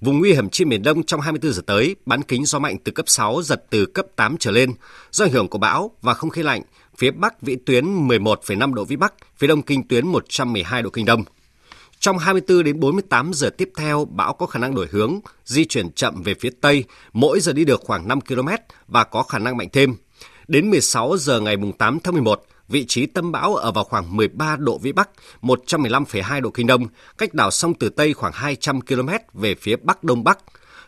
Vùng nguy hiểm trên Biển Đông trong 24 giờ tới, bán kính gió mạnh từ cấp 6, giật từ cấp 8 trở lên. Do ảnh hưởng của bão và không khí lạnh, phía Bắc vĩ tuyến 11,5 độ Vĩ Bắc, phía Đông kinh tuyến 112 độ Kinh Đông. Trong 24 đến 48 giờ tiếp theo, bão có khả năng đổi hướng, di chuyển chậm về phía Tây, mỗi giờ đi được khoảng 5 km và có khả năng mạnh thêm. Đến 16 giờ ngày 8 tháng 11, vị trí tâm bão ở vào khoảng 13 độ Vĩ Bắc, 115,2 độ Kinh Đông, cách đảo sông Tử Tây khoảng 200 km về phía Bắc Đông Bắc.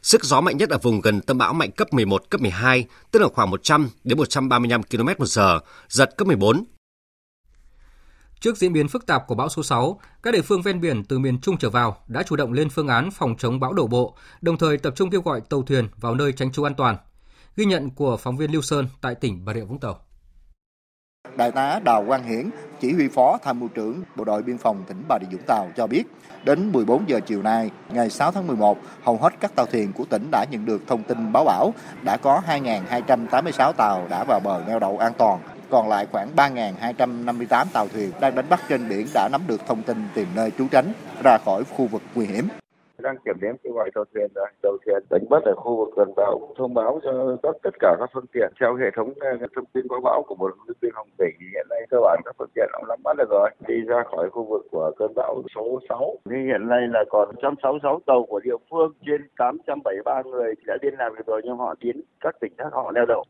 Sức gió mạnh nhất ở vùng gần tâm bão mạnh cấp 11, cấp 12, tức là khoảng 100 đến 135 km một giờ, giật cấp 14, Trước diễn biến phức tạp của bão số 6, các địa phương ven biển từ miền Trung trở vào đã chủ động lên phương án phòng chống bão đổ bộ, đồng thời tập trung kêu gọi tàu thuyền vào nơi tránh trú an toàn. Ghi nhận của phóng viên Lưu Sơn tại tỉnh Bà Rịa Vũng Tàu. Đại tá Đào Quang Hiển, chỉ huy phó tham mưu trưởng Bộ đội Biên phòng tỉnh Bà Rịa Vũng Tàu cho biết, đến 14 giờ chiều nay, ngày 6 tháng 11, hầu hết các tàu thuyền của tỉnh đã nhận được thông tin báo bão, đã có 2.286 tàu đã vào bờ neo đậu an toàn, còn lại khoảng 3.258 tàu thuyền đang đánh bắt trên biển đã nắm được thông tin tìm nơi trú tránh ra khỏi khu vực nguy hiểm đang kiểm đếm kêu gọi tàu thuyền rồi. Tàu thuyền đánh bắt ở khu vực gần bão thông báo cho tất tất cả các phương tiện theo hệ thống à, thông tin báo bão của bộ đội biên phòng tỉnh. Hiện nay cơ bản các phương tiện cũng nắm bắt được rồi. Đi ra khỏi khu vực của cơn bão số 6 thì hiện nay là còn 166 tàu của địa phương trên 873 người đã liên lạc được rồi, nhưng họ tiến các tỉnh khác họ neo đậu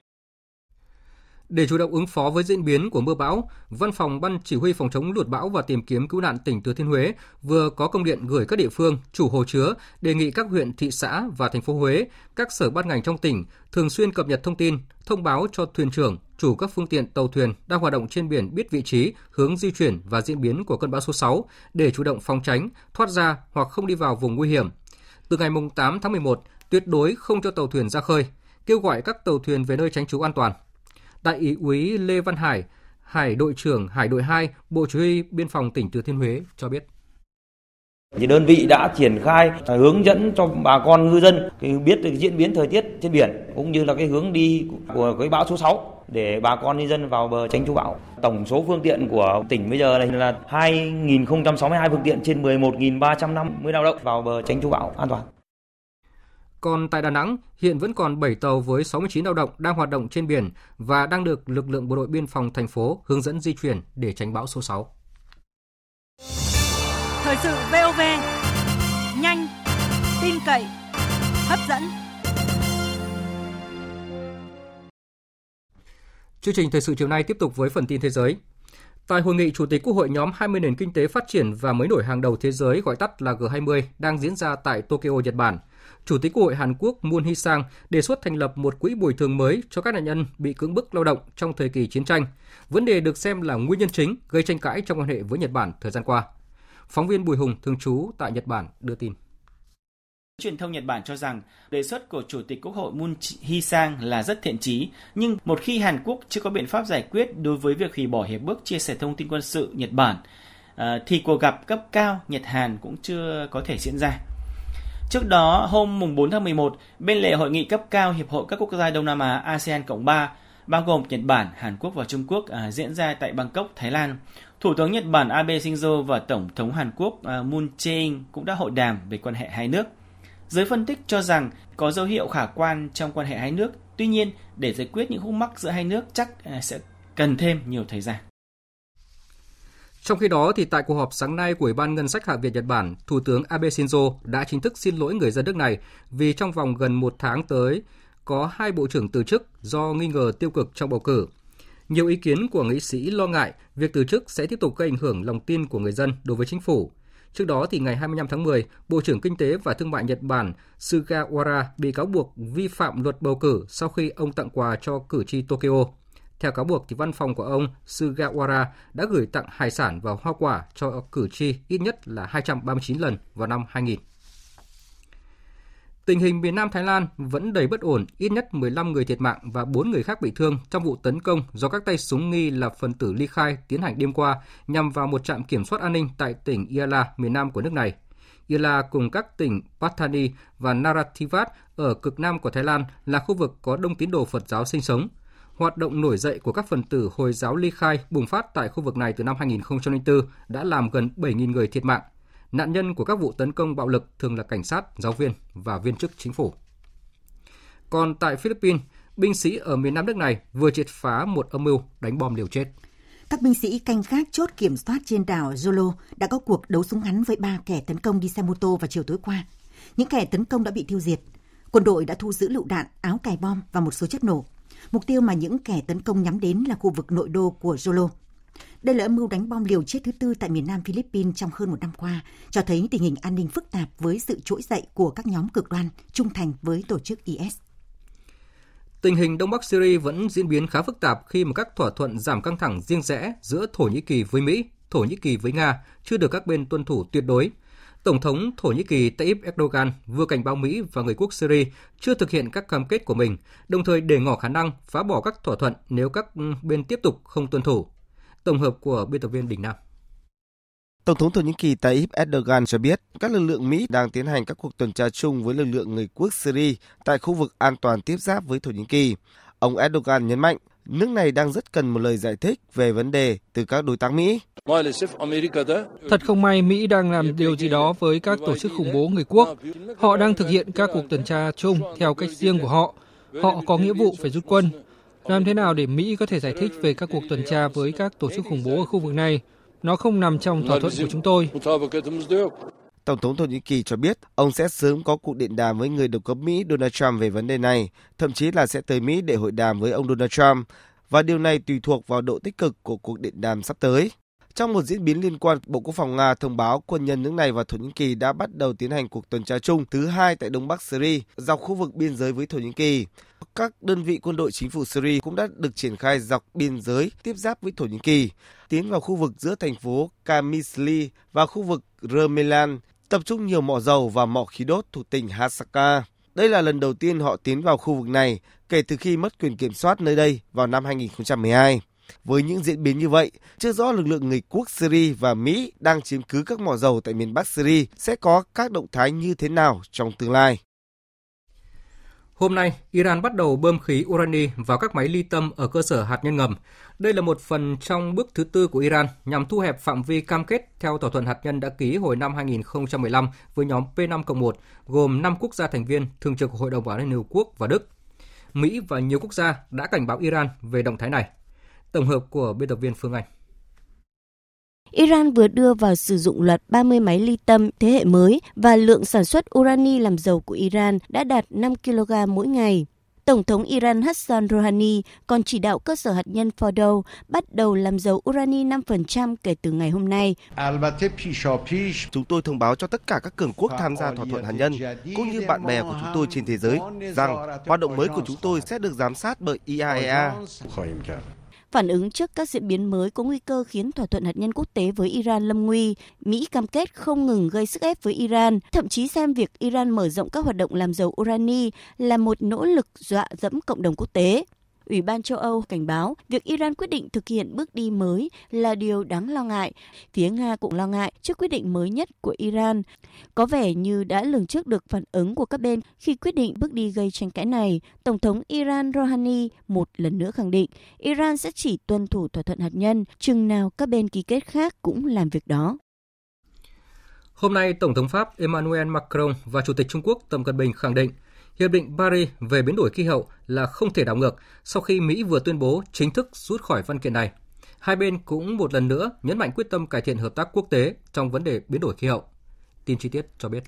để chủ động ứng phó với diễn biến của mưa bão, Văn phòng Ban Chỉ huy phòng chống lụt bão và tìm kiếm cứu nạn tỉnh Thừa Thiên Huế vừa có công điện gửi các địa phương, chủ hồ chứa đề nghị các huyện, thị xã và thành phố Huế, các sở ban ngành trong tỉnh thường xuyên cập nhật thông tin, thông báo cho thuyền trưởng, chủ các phương tiện tàu thuyền đang hoạt động trên biển biết vị trí, hướng di chuyển và diễn biến của cơn bão số 6 để chủ động phòng tránh, thoát ra hoặc không đi vào vùng nguy hiểm. Từ ngày 8 tháng 11, tuyệt đối không cho tàu thuyền ra khơi, kêu gọi các tàu thuyền về nơi tránh trú an toàn. Đại úy úy Lê Văn Hải, Hải đội trưởng Hải đội 2, Bộ Chỉ huy Biên phòng tỉnh Thừa Thiên Huế cho biết. Thì đơn vị đã triển khai hướng dẫn cho bà con ngư dân biết được diễn biến thời tiết trên biển cũng như là cái hướng đi của cái bão số 6 để bà con nhân dân vào bờ tránh chú bão. Tổng số phương tiện của tỉnh bây giờ này là 2.062 phương tiện trên 11.350 lao động vào bờ tránh chú bão an toàn. Còn tại Đà Nẵng, hiện vẫn còn 7 tàu với 69 lao động đang hoạt động trên biển và đang được lực lượng bộ đội biên phòng thành phố hướng dẫn di chuyển để tránh bão số 6. Thời sự VOV, nhanh, tin cậy, hấp dẫn. Chương trình thời sự chiều nay tiếp tục với phần tin thế giới. Tại hội nghị Chủ tịch Quốc hội nhóm 20 nền kinh tế phát triển và mới nổi hàng đầu thế giới gọi tắt là G20 đang diễn ra tại Tokyo, Nhật Bản – Chủ tịch Quốc hội Hàn Quốc Moon Hee-sang đề xuất thành lập một quỹ bồi thường mới cho các nạn nhân bị cưỡng bức lao động trong thời kỳ chiến tranh. Vấn đề được xem là nguyên nhân chính gây tranh cãi trong quan hệ với Nhật Bản thời gian qua. Phóng viên Bùi Hùng thường trú tại Nhật Bản đưa tin. Truyền thông Nhật Bản cho rằng đề xuất của Chủ tịch Quốc hội Moon Hee-sang là rất thiện chí, nhưng một khi Hàn Quốc chưa có biện pháp giải quyết đối với việc hủy bỏ hiệp ước chia sẻ thông tin quân sự Nhật Bản, ờ, thì cuộc gặp cấp cao Nhật Hàn cũng chưa có thể diễn ra. Trước đó, hôm mùng 4 tháng 11, bên lề hội nghị cấp cao Hiệp hội các quốc gia Đông Nam Á ASEAN Cộng 3, bao gồm Nhật Bản, Hàn Quốc và Trung Quốc à, diễn ra tại Bangkok, Thái Lan. Thủ tướng Nhật Bản Abe Shinzo và Tổng thống Hàn Quốc à, Moon Jae-in cũng đã hội đàm về quan hệ hai nước. Giới phân tích cho rằng có dấu hiệu khả quan trong quan hệ hai nước, tuy nhiên để giải quyết những khúc mắc giữa hai nước chắc à, sẽ cần thêm nhiều thời gian. Trong khi đó, thì tại cuộc họp sáng nay của Ủy ban Ngân sách Hạ viện Nhật Bản, Thủ tướng Abe Shinzo đã chính thức xin lỗi người dân nước này vì trong vòng gần một tháng tới có hai bộ trưởng từ chức do nghi ngờ tiêu cực trong bầu cử. Nhiều ý kiến của nghị sĩ lo ngại việc từ chức sẽ tiếp tục gây ảnh hưởng lòng tin của người dân đối với chính phủ. Trước đó thì ngày 25 tháng 10, Bộ trưởng Kinh tế và Thương mại Nhật Bản Sugawara bị cáo buộc vi phạm luật bầu cử sau khi ông tặng quà cho cử tri Tokyo. Theo cáo buộc, thì văn phòng của ông Sugawara đã gửi tặng hải sản và hoa quả cho cử tri ít nhất là 239 lần vào năm 2000. Tình hình miền Nam Thái Lan vẫn đầy bất ổn, ít nhất 15 người thiệt mạng và 4 người khác bị thương trong vụ tấn công do các tay súng nghi là phần tử ly khai tiến hành đêm qua nhằm vào một trạm kiểm soát an ninh tại tỉnh Yala, miền Nam của nước này. Yala cùng các tỉnh Pattani và Narathivat ở cực nam của Thái Lan là khu vực có đông tín đồ Phật giáo sinh sống. Hoạt động nổi dậy của các phần tử Hồi giáo ly khai bùng phát tại khu vực này từ năm 2004 đã làm gần 7.000 người thiệt mạng. Nạn nhân của các vụ tấn công bạo lực thường là cảnh sát, giáo viên và viên chức chính phủ. Còn tại Philippines, binh sĩ ở miền Nam nước này vừa triệt phá một âm mưu đánh bom liều chết. Các binh sĩ canh gác chốt kiểm soát trên đảo Jolo đã có cuộc đấu súng ngắn với ba kẻ tấn công đi xe mô tô vào chiều tối qua. Những kẻ tấn công đã bị tiêu diệt. Quân đội đã thu giữ lựu đạn, áo cài bom và một số chất nổ. Mục tiêu mà những kẻ tấn công nhắm đến là khu vực nội đô của Jolo. Đây là âm mưu đánh bom liều chết thứ tư tại miền Nam Philippines trong hơn một năm qua, cho thấy tình hình an ninh phức tạp với sự trỗi dậy của các nhóm cực đoan trung thành với tổ chức IS. Tình hình Đông Bắc Syria vẫn diễn biến khá phức tạp khi mà các thỏa thuận giảm căng thẳng riêng rẽ giữa Thổ Nhĩ Kỳ với Mỹ, Thổ Nhĩ Kỳ với Nga chưa được các bên tuân thủ tuyệt đối. Tổng thống Thổ Nhĩ Kỳ Tayyip Erdogan vừa cảnh báo Mỹ và người quốc Syria chưa thực hiện các cam kết của mình, đồng thời để ngỏ khả năng phá bỏ các thỏa thuận nếu các bên tiếp tục không tuân thủ. Tổng hợp của biên tập viên Đình Nam. Tổng thống Thổ Nhĩ Kỳ Tayyip Erdogan cho biết các lực lượng Mỹ đang tiến hành các cuộc tuần tra chung với lực lượng người quốc Syria tại khu vực an toàn tiếp giáp với Thổ Nhĩ Kỳ. Ông Erdogan nhấn mạnh nước này đang rất cần một lời giải thích về vấn đề từ các đối tác Mỹ. Thật không may, Mỹ đang làm điều gì đó với các tổ chức khủng bố người quốc. Họ đang thực hiện các cuộc tuần tra chung theo cách riêng của họ. Họ có nghĩa vụ phải rút quân. Làm thế nào để Mỹ có thể giải thích về các cuộc tuần tra với các tổ chức khủng bố ở khu vực này? Nó không nằm trong thỏa thuận của chúng tôi. Tổng thống Thổ Nhĩ Kỳ cho biết ông sẽ sớm có cuộc điện đàm với người đồng cấp Mỹ Donald Trump về vấn đề này, thậm chí là sẽ tới Mỹ để hội đàm với ông Donald Trump, và điều này tùy thuộc vào độ tích cực của cuộc điện đàm sắp tới. Trong một diễn biến liên quan, Bộ Quốc phòng Nga thông báo quân nhân nước này và Thổ Nhĩ Kỳ đã bắt đầu tiến hành cuộc tuần tra chung thứ hai tại Đông Bắc Syria, dọc khu vực biên giới với Thổ Nhĩ Kỳ. Các đơn vị quân đội chính phủ Syria cũng đã được triển khai dọc biên giới tiếp giáp với Thổ Nhĩ Kỳ, tiến vào khu vực giữa thành phố Kamisli và khu vực Remelan, tập trung nhiều mỏ dầu và mỏ khí đốt thuộc tỉnh Hasaka. Đây là lần đầu tiên họ tiến vào khu vực này kể từ khi mất quyền kiểm soát nơi đây vào năm 2012. Với những diễn biến như vậy, chưa rõ lực lượng người quốc Syria và Mỹ đang chiếm cứ các mỏ dầu tại miền Bắc Syria sẽ có các động thái như thế nào trong tương lai. Hôm nay, Iran bắt đầu bơm khí urani vào các máy ly tâm ở cơ sở hạt nhân ngầm. Đây là một phần trong bước thứ tư của Iran nhằm thu hẹp phạm vi cam kết theo thỏa thuận hạt nhân đã ký hồi năm 2015 với nhóm P5-1, gồm 5 quốc gia thành viên thường trực Hội đồng Bảo an Liên Hợp Quốc và Đức. Mỹ và nhiều quốc gia đã cảnh báo Iran về động thái này. Tổng hợp của biên tập viên Phương Anh. Iran vừa đưa vào sử dụng loạt 30 máy ly tâm thế hệ mới và lượng sản xuất urani làm dầu của Iran đã đạt 5 kg mỗi ngày. Tổng thống Iran Hassan Rouhani còn chỉ đạo cơ sở hạt nhân Fordow bắt đầu làm dầu urani 5% kể từ ngày hôm nay. Chúng tôi thông báo cho tất cả các cường quốc tham gia thỏa thuận hạt nhân, cũng như bạn bè của chúng tôi trên thế giới, rằng hoạt động mới của chúng tôi sẽ được giám sát bởi IAEA. Phản ứng trước các diễn biến mới có nguy cơ khiến thỏa thuận hạt nhân quốc tế với Iran lâm nguy, Mỹ cam kết không ngừng gây sức ép với Iran, thậm chí xem việc Iran mở rộng các hoạt động làm dầu urani là một nỗ lực dọa dẫm cộng đồng quốc tế. Ủy ban châu Âu cảnh báo việc Iran quyết định thực hiện bước đi mới là điều đáng lo ngại. Phía Nga cũng lo ngại trước quyết định mới nhất của Iran. Có vẻ như đã lường trước được phản ứng của các bên khi quyết định bước đi gây tranh cãi này. Tổng thống Iran Rouhani một lần nữa khẳng định Iran sẽ chỉ tuân thủ thỏa thuận hạt nhân chừng nào các bên ký kết khác cũng làm việc đó. Hôm nay, Tổng thống Pháp Emmanuel Macron và Chủ tịch Trung Quốc Tập Cận Bình khẳng định Hiệp định Paris về biến đổi khí hậu là không thể đảo ngược sau khi Mỹ vừa tuyên bố chính thức rút khỏi văn kiện này. Hai bên cũng một lần nữa nhấn mạnh quyết tâm cải thiện hợp tác quốc tế trong vấn đề biến đổi khí hậu. Tin chi tiết cho biết.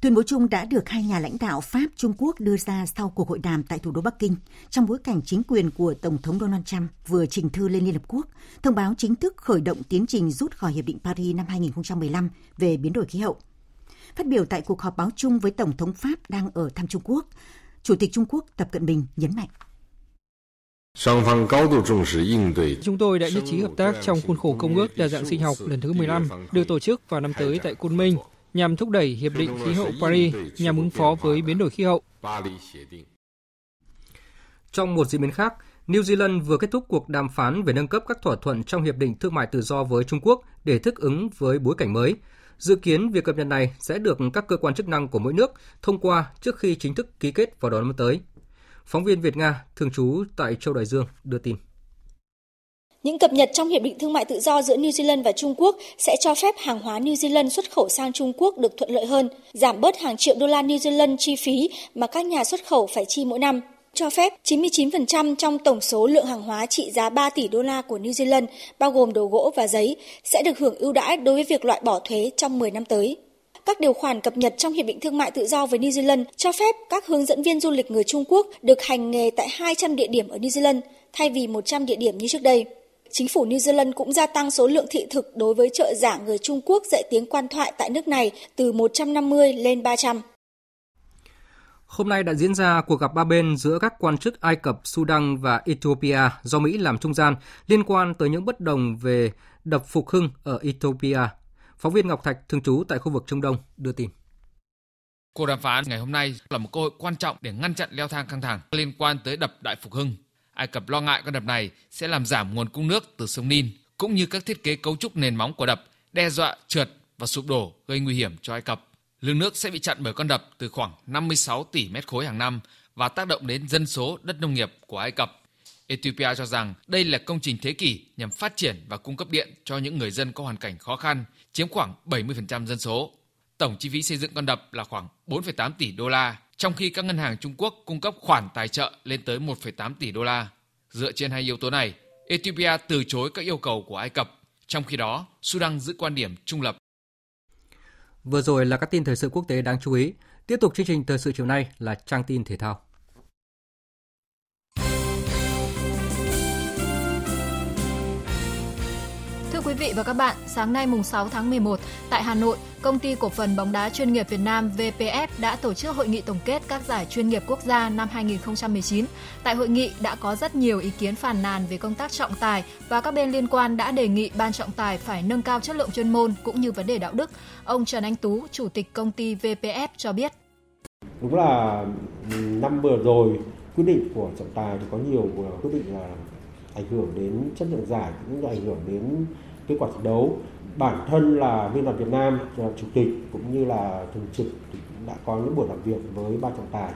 Tuyên bố chung đã được hai nhà lãnh đạo Pháp Trung Quốc đưa ra sau cuộc hội đàm tại thủ đô Bắc Kinh, trong bối cảnh chính quyền của Tổng thống Donald Trump vừa trình thư lên Liên Hợp Quốc, thông báo chính thức khởi động tiến trình rút khỏi Hiệp định Paris năm 2015 về biến đổi khí hậu. Phát biểu tại cuộc họp báo chung với Tổng thống Pháp đang ở thăm Trung Quốc, Chủ tịch Trung Quốc Tập Cận Bình nhấn mạnh. Chúng tôi đã nhất trí hợp tác trong khuôn khổ Công ước Đa dạng sinh học lần thứ 15 được tổ chức vào năm tới tại Côn Minh nhằm thúc đẩy Hiệp định Khí hậu Paris nhằm ứng phó với biến đổi khí hậu. Trong một diễn biến khác, New Zealand vừa kết thúc cuộc đàm phán về nâng cấp các thỏa thuận trong Hiệp định Thương mại Tự do với Trung Quốc để thích ứng với bối cảnh mới. Dự kiến việc cập nhật này sẽ được các cơ quan chức năng của mỗi nước thông qua trước khi chính thức ký kết vào đầu năm tới. Phóng viên Việt Nga thường trú tại Châu Đại Dương đưa tin. Những cập nhật trong Hiệp định Thương mại Tự do giữa New Zealand và Trung Quốc sẽ cho phép hàng hóa New Zealand xuất khẩu sang Trung Quốc được thuận lợi hơn, giảm bớt hàng triệu đô la New Zealand chi phí mà các nhà xuất khẩu phải chi mỗi năm cho phép 99% trong tổng số lượng hàng hóa trị giá 3 tỷ đô la của New Zealand, bao gồm đồ gỗ và giấy, sẽ được hưởng ưu đãi đối với việc loại bỏ thuế trong 10 năm tới. Các điều khoản cập nhật trong Hiệp định Thương mại Tự do với New Zealand cho phép các hướng dẫn viên du lịch người Trung Quốc được hành nghề tại 200 địa điểm ở New Zealand thay vì 100 địa điểm như trước đây. Chính phủ New Zealand cũng gia tăng số lượng thị thực đối với trợ giả người Trung Quốc dạy tiếng quan thoại tại nước này từ 150 lên 300. Hôm nay đã diễn ra cuộc gặp ba bên giữa các quan chức Ai Cập, Sudan và Ethiopia do Mỹ làm trung gian liên quan tới những bất đồng về đập Phục Hưng ở Ethiopia. Phóng viên Ngọc Thạch thường trú tại khu vực Trung Đông đưa tin. Cuộc đàm phán ngày hôm nay là một cơ hội quan trọng để ngăn chặn leo thang căng thẳng liên quan tới đập Đại Phục Hưng. Ai Cập lo ngại con đập này sẽ làm giảm nguồn cung nước từ sông Nin, cũng như các thiết kế cấu trúc nền móng của đập, đe dọa trượt và sụp đổ gây nguy hiểm cho Ai Cập. Lượng nước sẽ bị chặn bởi con đập từ khoảng 56 tỷ mét khối hàng năm và tác động đến dân số đất nông nghiệp của Ai Cập. Ethiopia cho rằng đây là công trình thế kỷ nhằm phát triển và cung cấp điện cho những người dân có hoàn cảnh khó khăn, chiếm khoảng 70% dân số. Tổng chi phí xây dựng con đập là khoảng 4,8 tỷ đô la, trong khi các ngân hàng Trung Quốc cung cấp khoản tài trợ lên tới 1,8 tỷ đô la. Dựa trên hai yếu tố này, Ethiopia từ chối các yêu cầu của Ai Cập, trong khi đó Sudan giữ quan điểm trung lập. Vừa rồi là các tin thời sự quốc tế đáng chú ý. Tiếp tục chương trình thời sự chiều nay là trang tin thể thao. Vị và các bạn, sáng nay mùng 6 tháng 11 tại Hà Nội, Công ty Cổ phần bóng đá chuyên nghiệp Việt Nam VPF đã tổ chức hội nghị tổng kết các giải chuyên nghiệp quốc gia năm 2019. Tại hội nghị đã có rất nhiều ý kiến phàn nàn về công tác trọng tài và các bên liên quan đã đề nghị ban trọng tài phải nâng cao chất lượng chuyên môn cũng như vấn đề đạo đức. Ông Trần Anh Tú, chủ tịch công ty VPF cho biết. Đúng là năm vừa rồi quyết định của trọng tài thì có nhiều ờ, quyết định là ảnh hưởng đến chất lượng giải cũng như ảnh hưởng đến kết quả thi đấu. Bản thân là liên đoàn Việt Nam, chủ tịch cũng như là thường trực thì cũng đã có những buổi làm việc với ban trọng tài.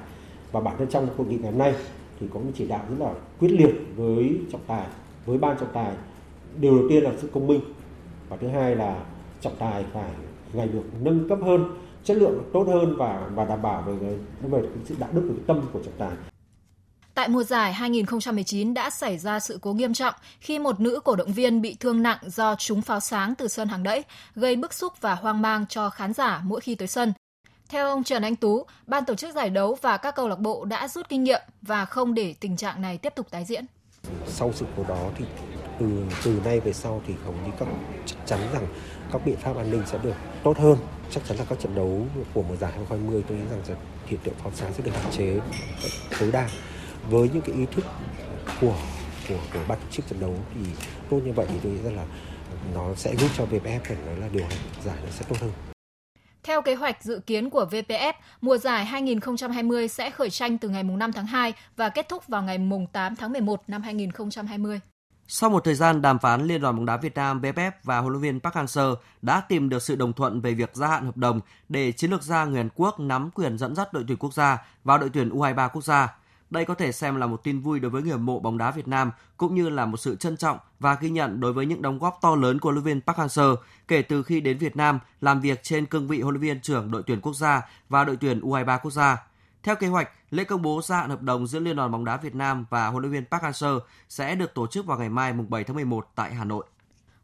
Và bản thân trong hội nghị ngày hôm nay thì có một chỉ đạo rất là quyết liệt với trọng tài, với ban trọng tài. Điều đầu tiên là sự công minh và thứ hai là trọng tài phải ngày được nâng cấp hơn, chất lượng tốt hơn và và đảm bảo về về sự đạo đức và tâm của trọng tài. Tại mùa giải 2019 đã xảy ra sự cố nghiêm trọng khi một nữ cổ động viên bị thương nặng do trúng pháo sáng từ sân hàng đẫy, gây bức xúc và hoang mang cho khán giả mỗi khi tới sân. Theo ông Trần Anh Tú, ban tổ chức giải đấu và các câu lạc bộ đã rút kinh nghiệm và không để tình trạng này tiếp tục tái diễn. Sau sự cố đó thì từ từ nay về sau thì hầu như các chắc chắn rằng các biện pháp an ninh sẽ được tốt hơn. Chắc chắn là các trận đấu của mùa giải 2020 tôi nghĩ rằng hiện tượng pháo sáng sẽ được hạn chế tối đa với những cái ý thức của của của ban tổ chức trận đấu thì tốt như vậy thì tôi nghĩ rằng là nó sẽ giúp cho VPF phải nói là điều hành giải nó sẽ tốt hơn. Theo kế hoạch dự kiến của VPF, mùa giải 2020 sẽ khởi tranh từ ngày 5 tháng 2 và kết thúc vào ngày 8 tháng 11 năm 2020. Sau một thời gian đàm phán, Liên đoàn bóng đá Việt Nam VPF và huấn luyện viên Park Hang-seo đã tìm được sự đồng thuận về việc gia hạn hợp đồng để chiến lược gia người Hàn Quốc nắm quyền dẫn dắt đội tuyển quốc gia vào đội tuyển U23 quốc gia. Đây có thể xem là một tin vui đối với người hâm mộ bóng đá Việt Nam cũng như là một sự trân trọng và ghi nhận đối với những đóng góp to lớn của huấn luyện viên Park Hang-seo kể từ khi đến Việt Nam làm việc trên cương vị huấn luyện viên trưởng đội tuyển quốc gia và đội tuyển U23 quốc gia. Theo kế hoạch, lễ công bố gia hạn hợp đồng giữa Liên đoàn bóng đá Việt Nam và huấn luyện viên Park Hang-seo sẽ được tổ chức vào ngày mai mùng 7 tháng 11 tại Hà Nội.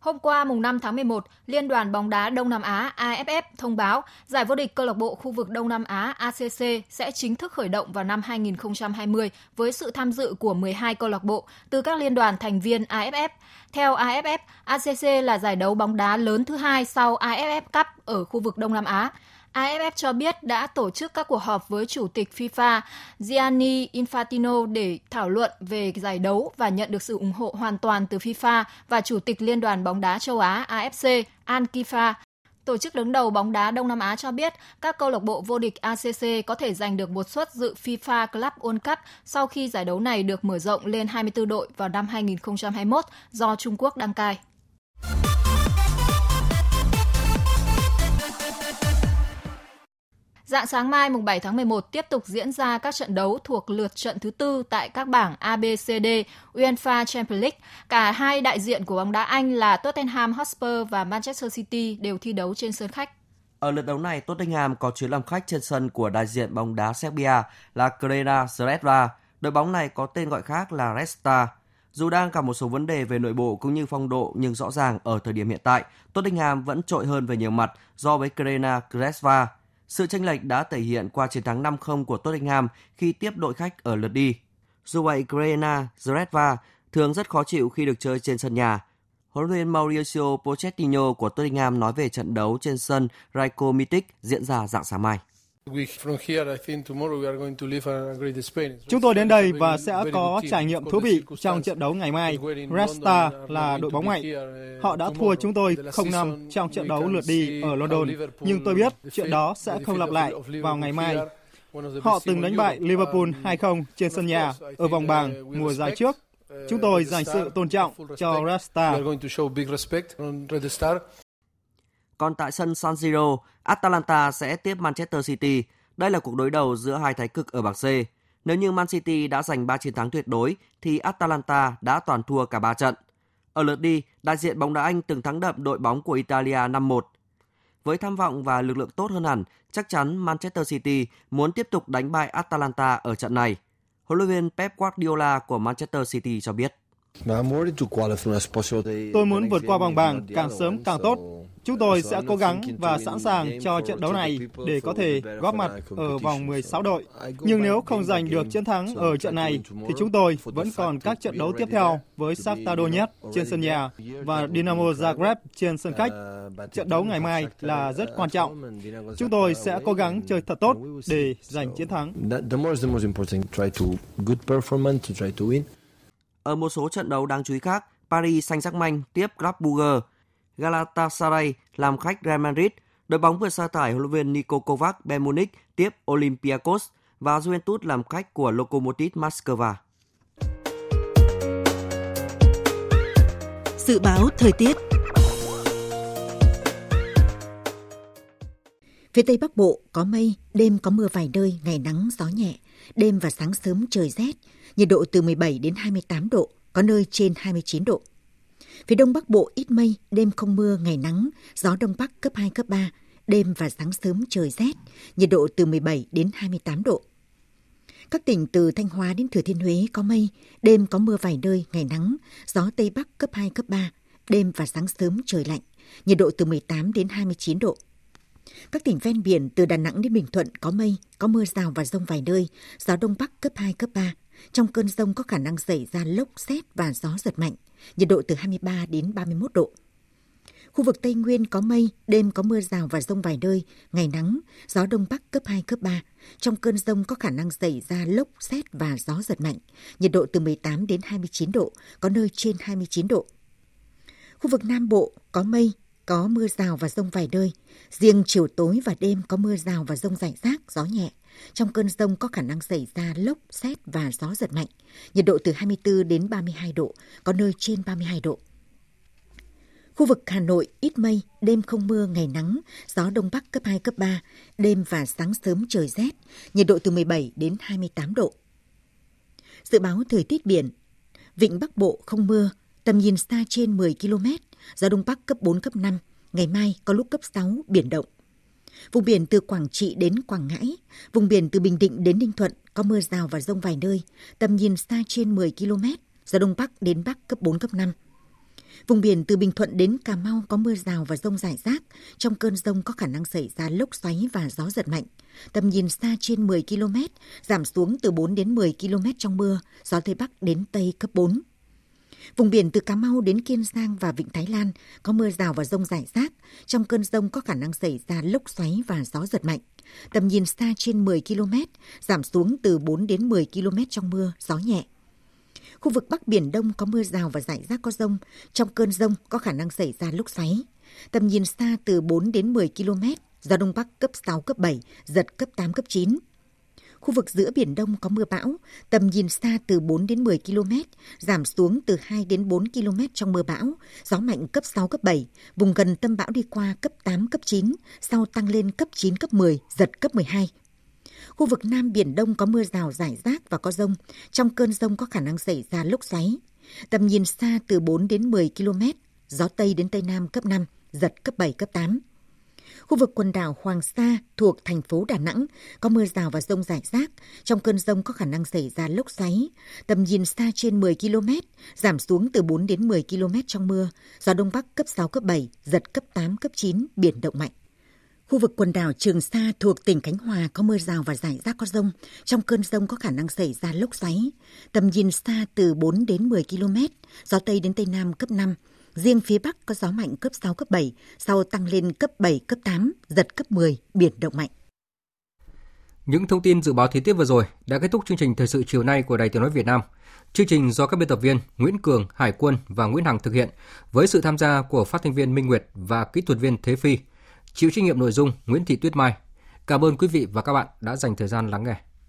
Hôm qua mùng 5 tháng 11, Liên đoàn bóng đá Đông Nam Á AFF thông báo giải vô địch câu lạc bộ khu vực Đông Nam Á ACC sẽ chính thức khởi động vào năm 2020 với sự tham dự của 12 câu lạc bộ từ các liên đoàn thành viên AFF. Theo AFF, ACC là giải đấu bóng đá lớn thứ hai sau AFF Cup ở khu vực Đông Nam Á. AFF cho biết đã tổ chức các cuộc họp với Chủ tịch FIFA Gianni Infantino để thảo luận về giải đấu và nhận được sự ủng hộ hoàn toàn từ FIFA và Chủ tịch Liên đoàn bóng đá châu Á AFC Ankifa. Tổ chức đứng đầu bóng đá Đông Nam Á cho biết các câu lạc bộ vô địch ACC có thể giành được một suất dự FIFA Club World Cup sau khi giải đấu này được mở rộng lên 24 đội vào năm 2021 do Trung Quốc đăng cai. Dạng sáng mai mùng 7 tháng 11 tiếp tục diễn ra các trận đấu thuộc lượt trận thứ tư tại các bảng A, B, C, D, UEFA Champions League. Cả hai đại diện của bóng đá Anh là Tottenham Hotspur và Manchester City đều thi đấu trên sân khách. Ở lượt đấu này, Tottenham có chuyến làm khách trên sân của đại diện bóng đá Serbia là Krena Zvezda. Đội bóng này có tên gọi khác là Red Star. Dù đang gặp một số vấn đề về nội bộ cũng như phong độ nhưng rõ ràng ở thời điểm hiện tại, Tottenham vẫn trội hơn về nhiều mặt so với Krena Zvezda. Sự tranh lệch đã thể hiện qua chiến thắng 5-0 của Tottenham khi tiếp đội khách ở lượt đi. Dù vậy, Grena Zretva thường rất khó chịu khi được chơi trên sân nhà. Huấn luyện Mauricio Pochettino của Tottenham nói về trận đấu trên sân Raiko Mitic diễn ra dạng sáng mai. Chúng tôi đến đây và sẽ có trải nghiệm thú vị trong trận đấu ngày mai. Red Star là đội bóng mạnh. Họ đã thua chúng tôi 0-5 trong trận đấu lượt đi ở London, nhưng tôi biết chuyện đó sẽ không lặp lại vào ngày mai. Họ từng đánh bại Liverpool 2-0 trên sân nhà ở vòng bảng mùa giải trước. Chúng tôi dành sự tôn trọng cho Red Star. Còn tại sân San Siro, Atalanta sẽ tiếp Manchester City. Đây là cuộc đối đầu giữa hai thái cực ở bảng C. Nếu như Man City đã giành 3 chiến thắng tuyệt đối, thì Atalanta đã toàn thua cả 3 trận. Ở lượt đi, đại diện bóng đá Anh từng thắng đậm đội bóng của Italia 5-1. Với tham vọng và lực lượng tốt hơn hẳn, chắc chắn Manchester City muốn tiếp tục đánh bại Atalanta ở trận này. Huấn luyện viên Pep Guardiola của Manchester City cho biết. Tôi muốn vượt qua vòng bảng càng sớm càng tốt. Chúng tôi sẽ cố gắng và sẵn sàng cho trận đấu này để có thể góp mặt ở vòng 16 đội. Nhưng nếu không giành được chiến thắng ở trận này, thì chúng tôi vẫn còn các trận đấu tiếp theo với Shakhtar Donetsk trên sân nhà và Dynamo Zagreb trên sân khách. Trận đấu ngày mai là rất quan trọng. Chúng tôi sẽ cố gắng chơi thật tốt để giành chiến thắng. Ở một số trận đấu đáng chú ý khác, Paris Saint-Germain tiếp Club Brugge, Galatasaray làm khách Real Madrid, đội bóng vừa sa thải huấn luyện viên Niko Kovac Bayern Munich tiếp Olympiacos và Juventus làm khách của Lokomotiv Moscow. Dự báo thời tiết Phía Tây Bắc Bộ có mây, đêm có mưa vài nơi, ngày nắng, gió nhẹ. Đêm và sáng sớm trời rét, nhiệt độ từ 17 đến 28 độ, có nơi trên 29 độ. Phía Đông Bắc Bộ ít mây, đêm không mưa, ngày nắng, gió Đông Bắc cấp 2, cấp 3, đêm và sáng sớm trời rét, nhiệt độ từ 17 đến 28 độ. Các tỉnh từ Thanh Hóa đến Thừa Thiên Huế có mây, đêm có mưa vài nơi, ngày nắng, gió Tây Bắc cấp 2, cấp 3, đêm và sáng sớm trời lạnh, nhiệt độ từ 18 đến 29 độ. Các tỉnh ven biển từ Đà Nẵng đến Bình Thuận có mây, có mưa rào và rông vài nơi, gió Đông Bắc cấp 2, cấp 3. Trong cơn rông có khả năng xảy ra lốc, xét và gió giật mạnh, nhiệt độ từ 23 đến 31 độ. Khu vực Tây Nguyên có mây, đêm có mưa rào và rông vài nơi, ngày nắng, gió Đông Bắc cấp 2, cấp 3. Trong cơn rông có khả năng xảy ra lốc, xét và gió giật mạnh, nhiệt độ từ 18 đến 29 độ, có nơi trên 29 độ. Khu vực Nam Bộ có mây, có mưa rào và rông vài nơi. Riêng chiều tối và đêm có mưa rào và rông rải rác, gió nhẹ. Trong cơn rông có khả năng xảy ra lốc, xét và gió giật mạnh. Nhiệt độ từ 24 đến 32 độ, có nơi trên 32 độ. Khu vực Hà Nội ít mây, đêm không mưa, ngày nắng, gió đông bắc cấp 2, cấp 3, đêm và sáng sớm trời rét, nhiệt độ từ 17 đến 28 độ. Dự báo thời tiết biển, vịnh Bắc Bộ không mưa, tầm nhìn xa trên 10 km, gió đông bắc cấp 4, cấp 5, ngày mai có lúc cấp 6, biển động. Vùng biển từ Quảng Trị đến Quảng Ngãi, vùng biển từ Bình Định đến Ninh Thuận có mưa rào và rông vài nơi, tầm nhìn xa trên 10 km, gió đông bắc đến bắc cấp 4, cấp 5. Vùng biển từ Bình Thuận đến Cà Mau có mưa rào và rông rải rác. Trong cơn rông có khả năng xảy ra lốc xoáy và gió giật mạnh. Tầm nhìn xa trên 10 km, giảm xuống từ 4 đến 10 km trong mưa, gió Tây Bắc đến Tây cấp 4. Vùng biển từ Cà Mau đến Kiên Giang và Vịnh Thái Lan có mưa rào và rông rải rác. Trong cơn rông có khả năng xảy ra lốc xoáy và gió giật mạnh. Tầm nhìn xa trên 10 km, giảm xuống từ 4 đến 10 km trong mưa, gió nhẹ. Khu vực Bắc Biển Đông có mưa rào và rải rác có rông. Trong cơn rông có khả năng xảy ra lốc xoáy. Tầm nhìn xa từ 4 đến 10 km, gió Đông Bắc cấp 6, cấp 7, giật cấp 8, cấp 9 Khu vực giữa Biển Đông có mưa bão, tầm nhìn xa từ 4 đến 10 km, giảm xuống từ 2 đến 4 km trong mưa bão, gió mạnh cấp 6, cấp 7, vùng gần tâm bão đi qua cấp 8, cấp 9, sau tăng lên cấp 9, cấp 10, giật cấp 12. Khu vực Nam Biển Đông có mưa rào rải rác và có rông. Trong cơn rông có khả năng xảy ra lốc xoáy. Tầm nhìn xa từ 4 đến 10 km, gió Tây đến Tây Nam cấp 5, giật cấp 7, cấp 8. Khu vực quần đảo Hoàng Sa thuộc thành phố Đà Nẵng có mưa rào và rông rải rác. Trong cơn rông có khả năng xảy ra lốc xoáy. Tầm nhìn xa trên 10 km, giảm xuống từ 4 đến 10 km trong mưa. Gió Đông Bắc cấp 6, cấp 7, giật cấp 8, cấp 9, biển động mạnh. Khu vực quần đảo Trường Sa thuộc tỉnh Khánh Hòa có mưa rào và rải rác có rông. Trong cơn rông có khả năng xảy ra lốc xoáy. Tầm nhìn xa từ 4 đến 10 km, gió Tây đến Tây Nam cấp 5. Riêng phía Bắc có gió mạnh cấp 6, cấp 7, sau tăng lên cấp 7, cấp 8, giật cấp 10, biển động mạnh. Những thông tin dự báo thời tiết vừa rồi đã kết thúc chương trình thời sự chiều nay của Đài Tiếng nói Việt Nam. Chương trình do các biên tập viên Nguyễn Cường, Hải Quân và Nguyễn Hằng thực hiện với sự tham gia của phát thanh viên Minh Nguyệt và kỹ thuật viên Thế Phi. Chịu trách nhiệm nội dung Nguyễn Thị Tuyết Mai. Cảm ơn quý vị và các bạn đã dành thời gian lắng nghe.